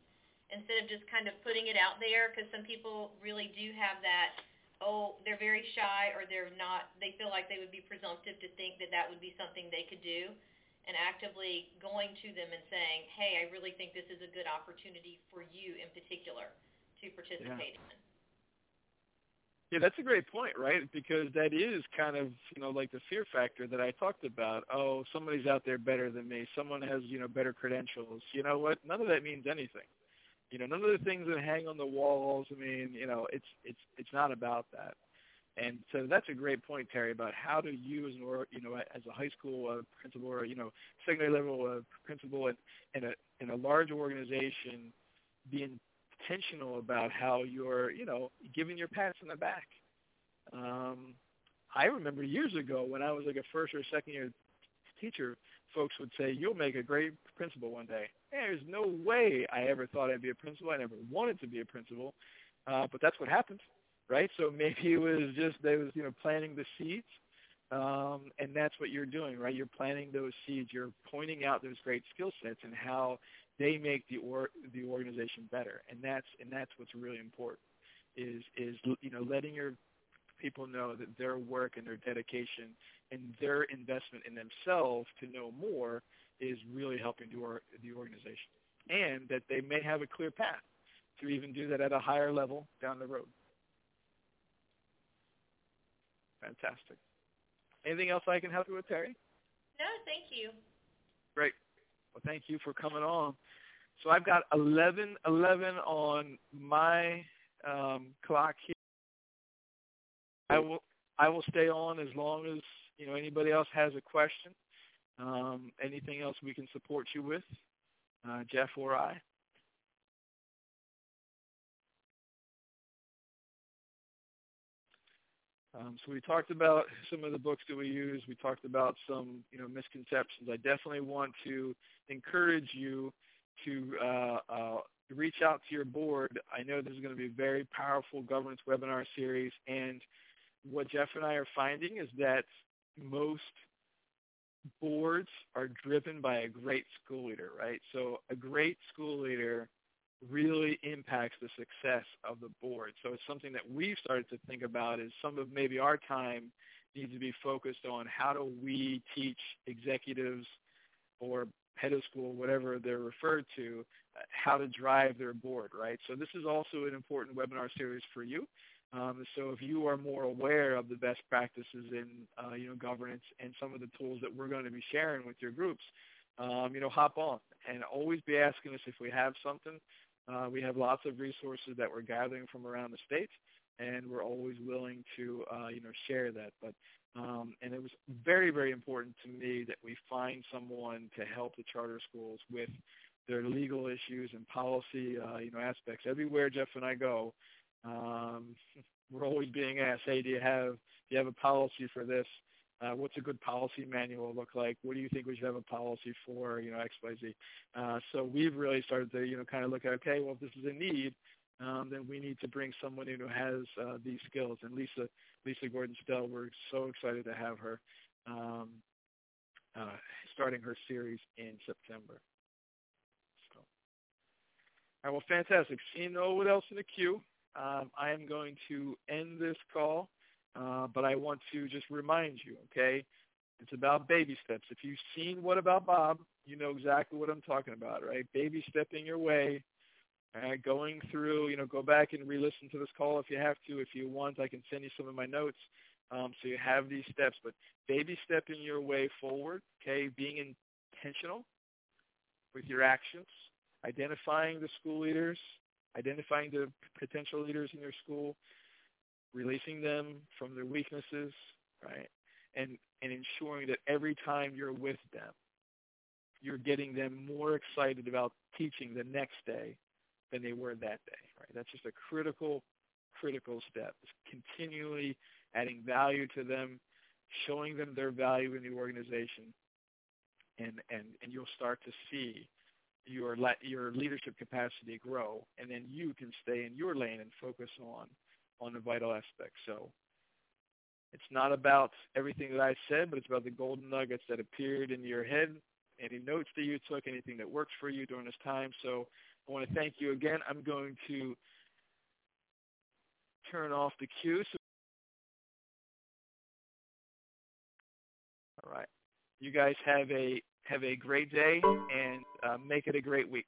instead of just kind of putting it out there because some people really do have that oh they're very shy or they're not they feel like they would be presumptive to think that that would be something they could do and actively going to them and saying hey i really think this is a good opportunity for you in particular to participate in Yeah, that's a great point, right? Because that is kind of, you know, like the fear factor that I talked about. Oh, somebody's out there better than me. Someone has, you know, better credentials. You know what? None of that means anything. You know, none of the things that hang on the walls. I mean, you know, it's it's it's not about that. And so that's a great point, Terry, about how do you, as an or, you know, as a high school uh, principal or you know, secondary level uh, principal in, in a in a large organization, be intentional about how you're, you know, giving your pats on the back. Um, I remember years ago when I was like a first or second year teacher, folks would say, "You'll make a great principal one day." There's no way I ever thought I'd be a principal. I never wanted to be a principal, uh, but that's what happened, right? So maybe it was just they was you know planting the seeds, um, and that's what you're doing, right? You're planting those seeds. You're pointing out those great skill sets and how they make the or the organization better, and that's and that's what's really important is is you know letting your people know that their work and their dedication and their investment in themselves to know more is really helping the, or, the organization, and that they may have a clear path to even do that at a higher level down the road. Fantastic. Anything else I can help you with, Terry? no thank you Great. Well, thank you for coming on. So I've got 11, 11 on my um, clock here. I will I will stay on as long as you know anybody else has a question. Um, anything else we can support you with, uh, Jeff or I. Um, so we talked about some of the books that we use. We talked about some, you know, misconceptions. I definitely want to encourage you to uh, uh, reach out to your board. I know this is going to be a very powerful governance webinar series, and what Jeff and I are finding is that most boards are driven by a great school leader, right? So a great school leader really impacts the success of the board. So it's something that we've started to think about is some of maybe our time needs to be focused on how do we teach executives or head of school, whatever they're referred to, uh, how to drive their board, right? So this is also an important webinar series for you. Um, so if you are more aware of the best practices in uh, you know governance and some of the tools that we're going to be sharing with your groups, um, you know hop on and always be asking us if we have something. Uh, we have lots of resources that we're gathering from around the state, and we're always willing to uh, you know share that. But um, and it was very very important to me that we find someone to help the charter schools with their legal issues and policy uh, you know aspects. Everywhere Jeff and I go, um, (laughs) we're always being asked, hey, do you have do you have a policy for this? Uh, what's a good policy manual look like? What do you think we should have a policy for? You know, X, Y, Z. Uh, so we've really started to, you know, kind of look at, okay, well, if this is a need, um, then we need to bring someone in who has uh, these skills. And Lisa, Lisa Gordon Stell, we're so excited to have her um, uh, starting her series in September. All right, well, fantastic. Seeing no one else in the queue, um, I am going to end this call, uh, but I want to just remind you, okay? It's about baby steps. If you've seen What About Bob, you know exactly what I'm talking about, right? Baby stepping your way, uh, going through, you know, go back and re-listen to this call if you have to. If you want, I can send you some of my notes um, so you have these steps. But baby stepping your way forward, okay, being intentional with your actions, identifying the school leaders, identifying the potential leaders in your school, releasing them from their weaknesses, right? And, and ensuring that every time you're with them, you're getting them more excited about teaching the next day than they were that day, right? That's just a critical, critical step. It's continually adding value to them, showing them their value in the organization, and, and, and you'll start to see your your leadership capacity grow, and then you can stay in your lane and focus on on the vital aspects. So it's not about everything that I said, but it's about the golden nuggets that appeared in your head, any notes that you took, anything that worked for you during this time. So I want to thank you again. I'm going to turn off the queue. So all right. You guys have a have a great day and uh, make it a great week.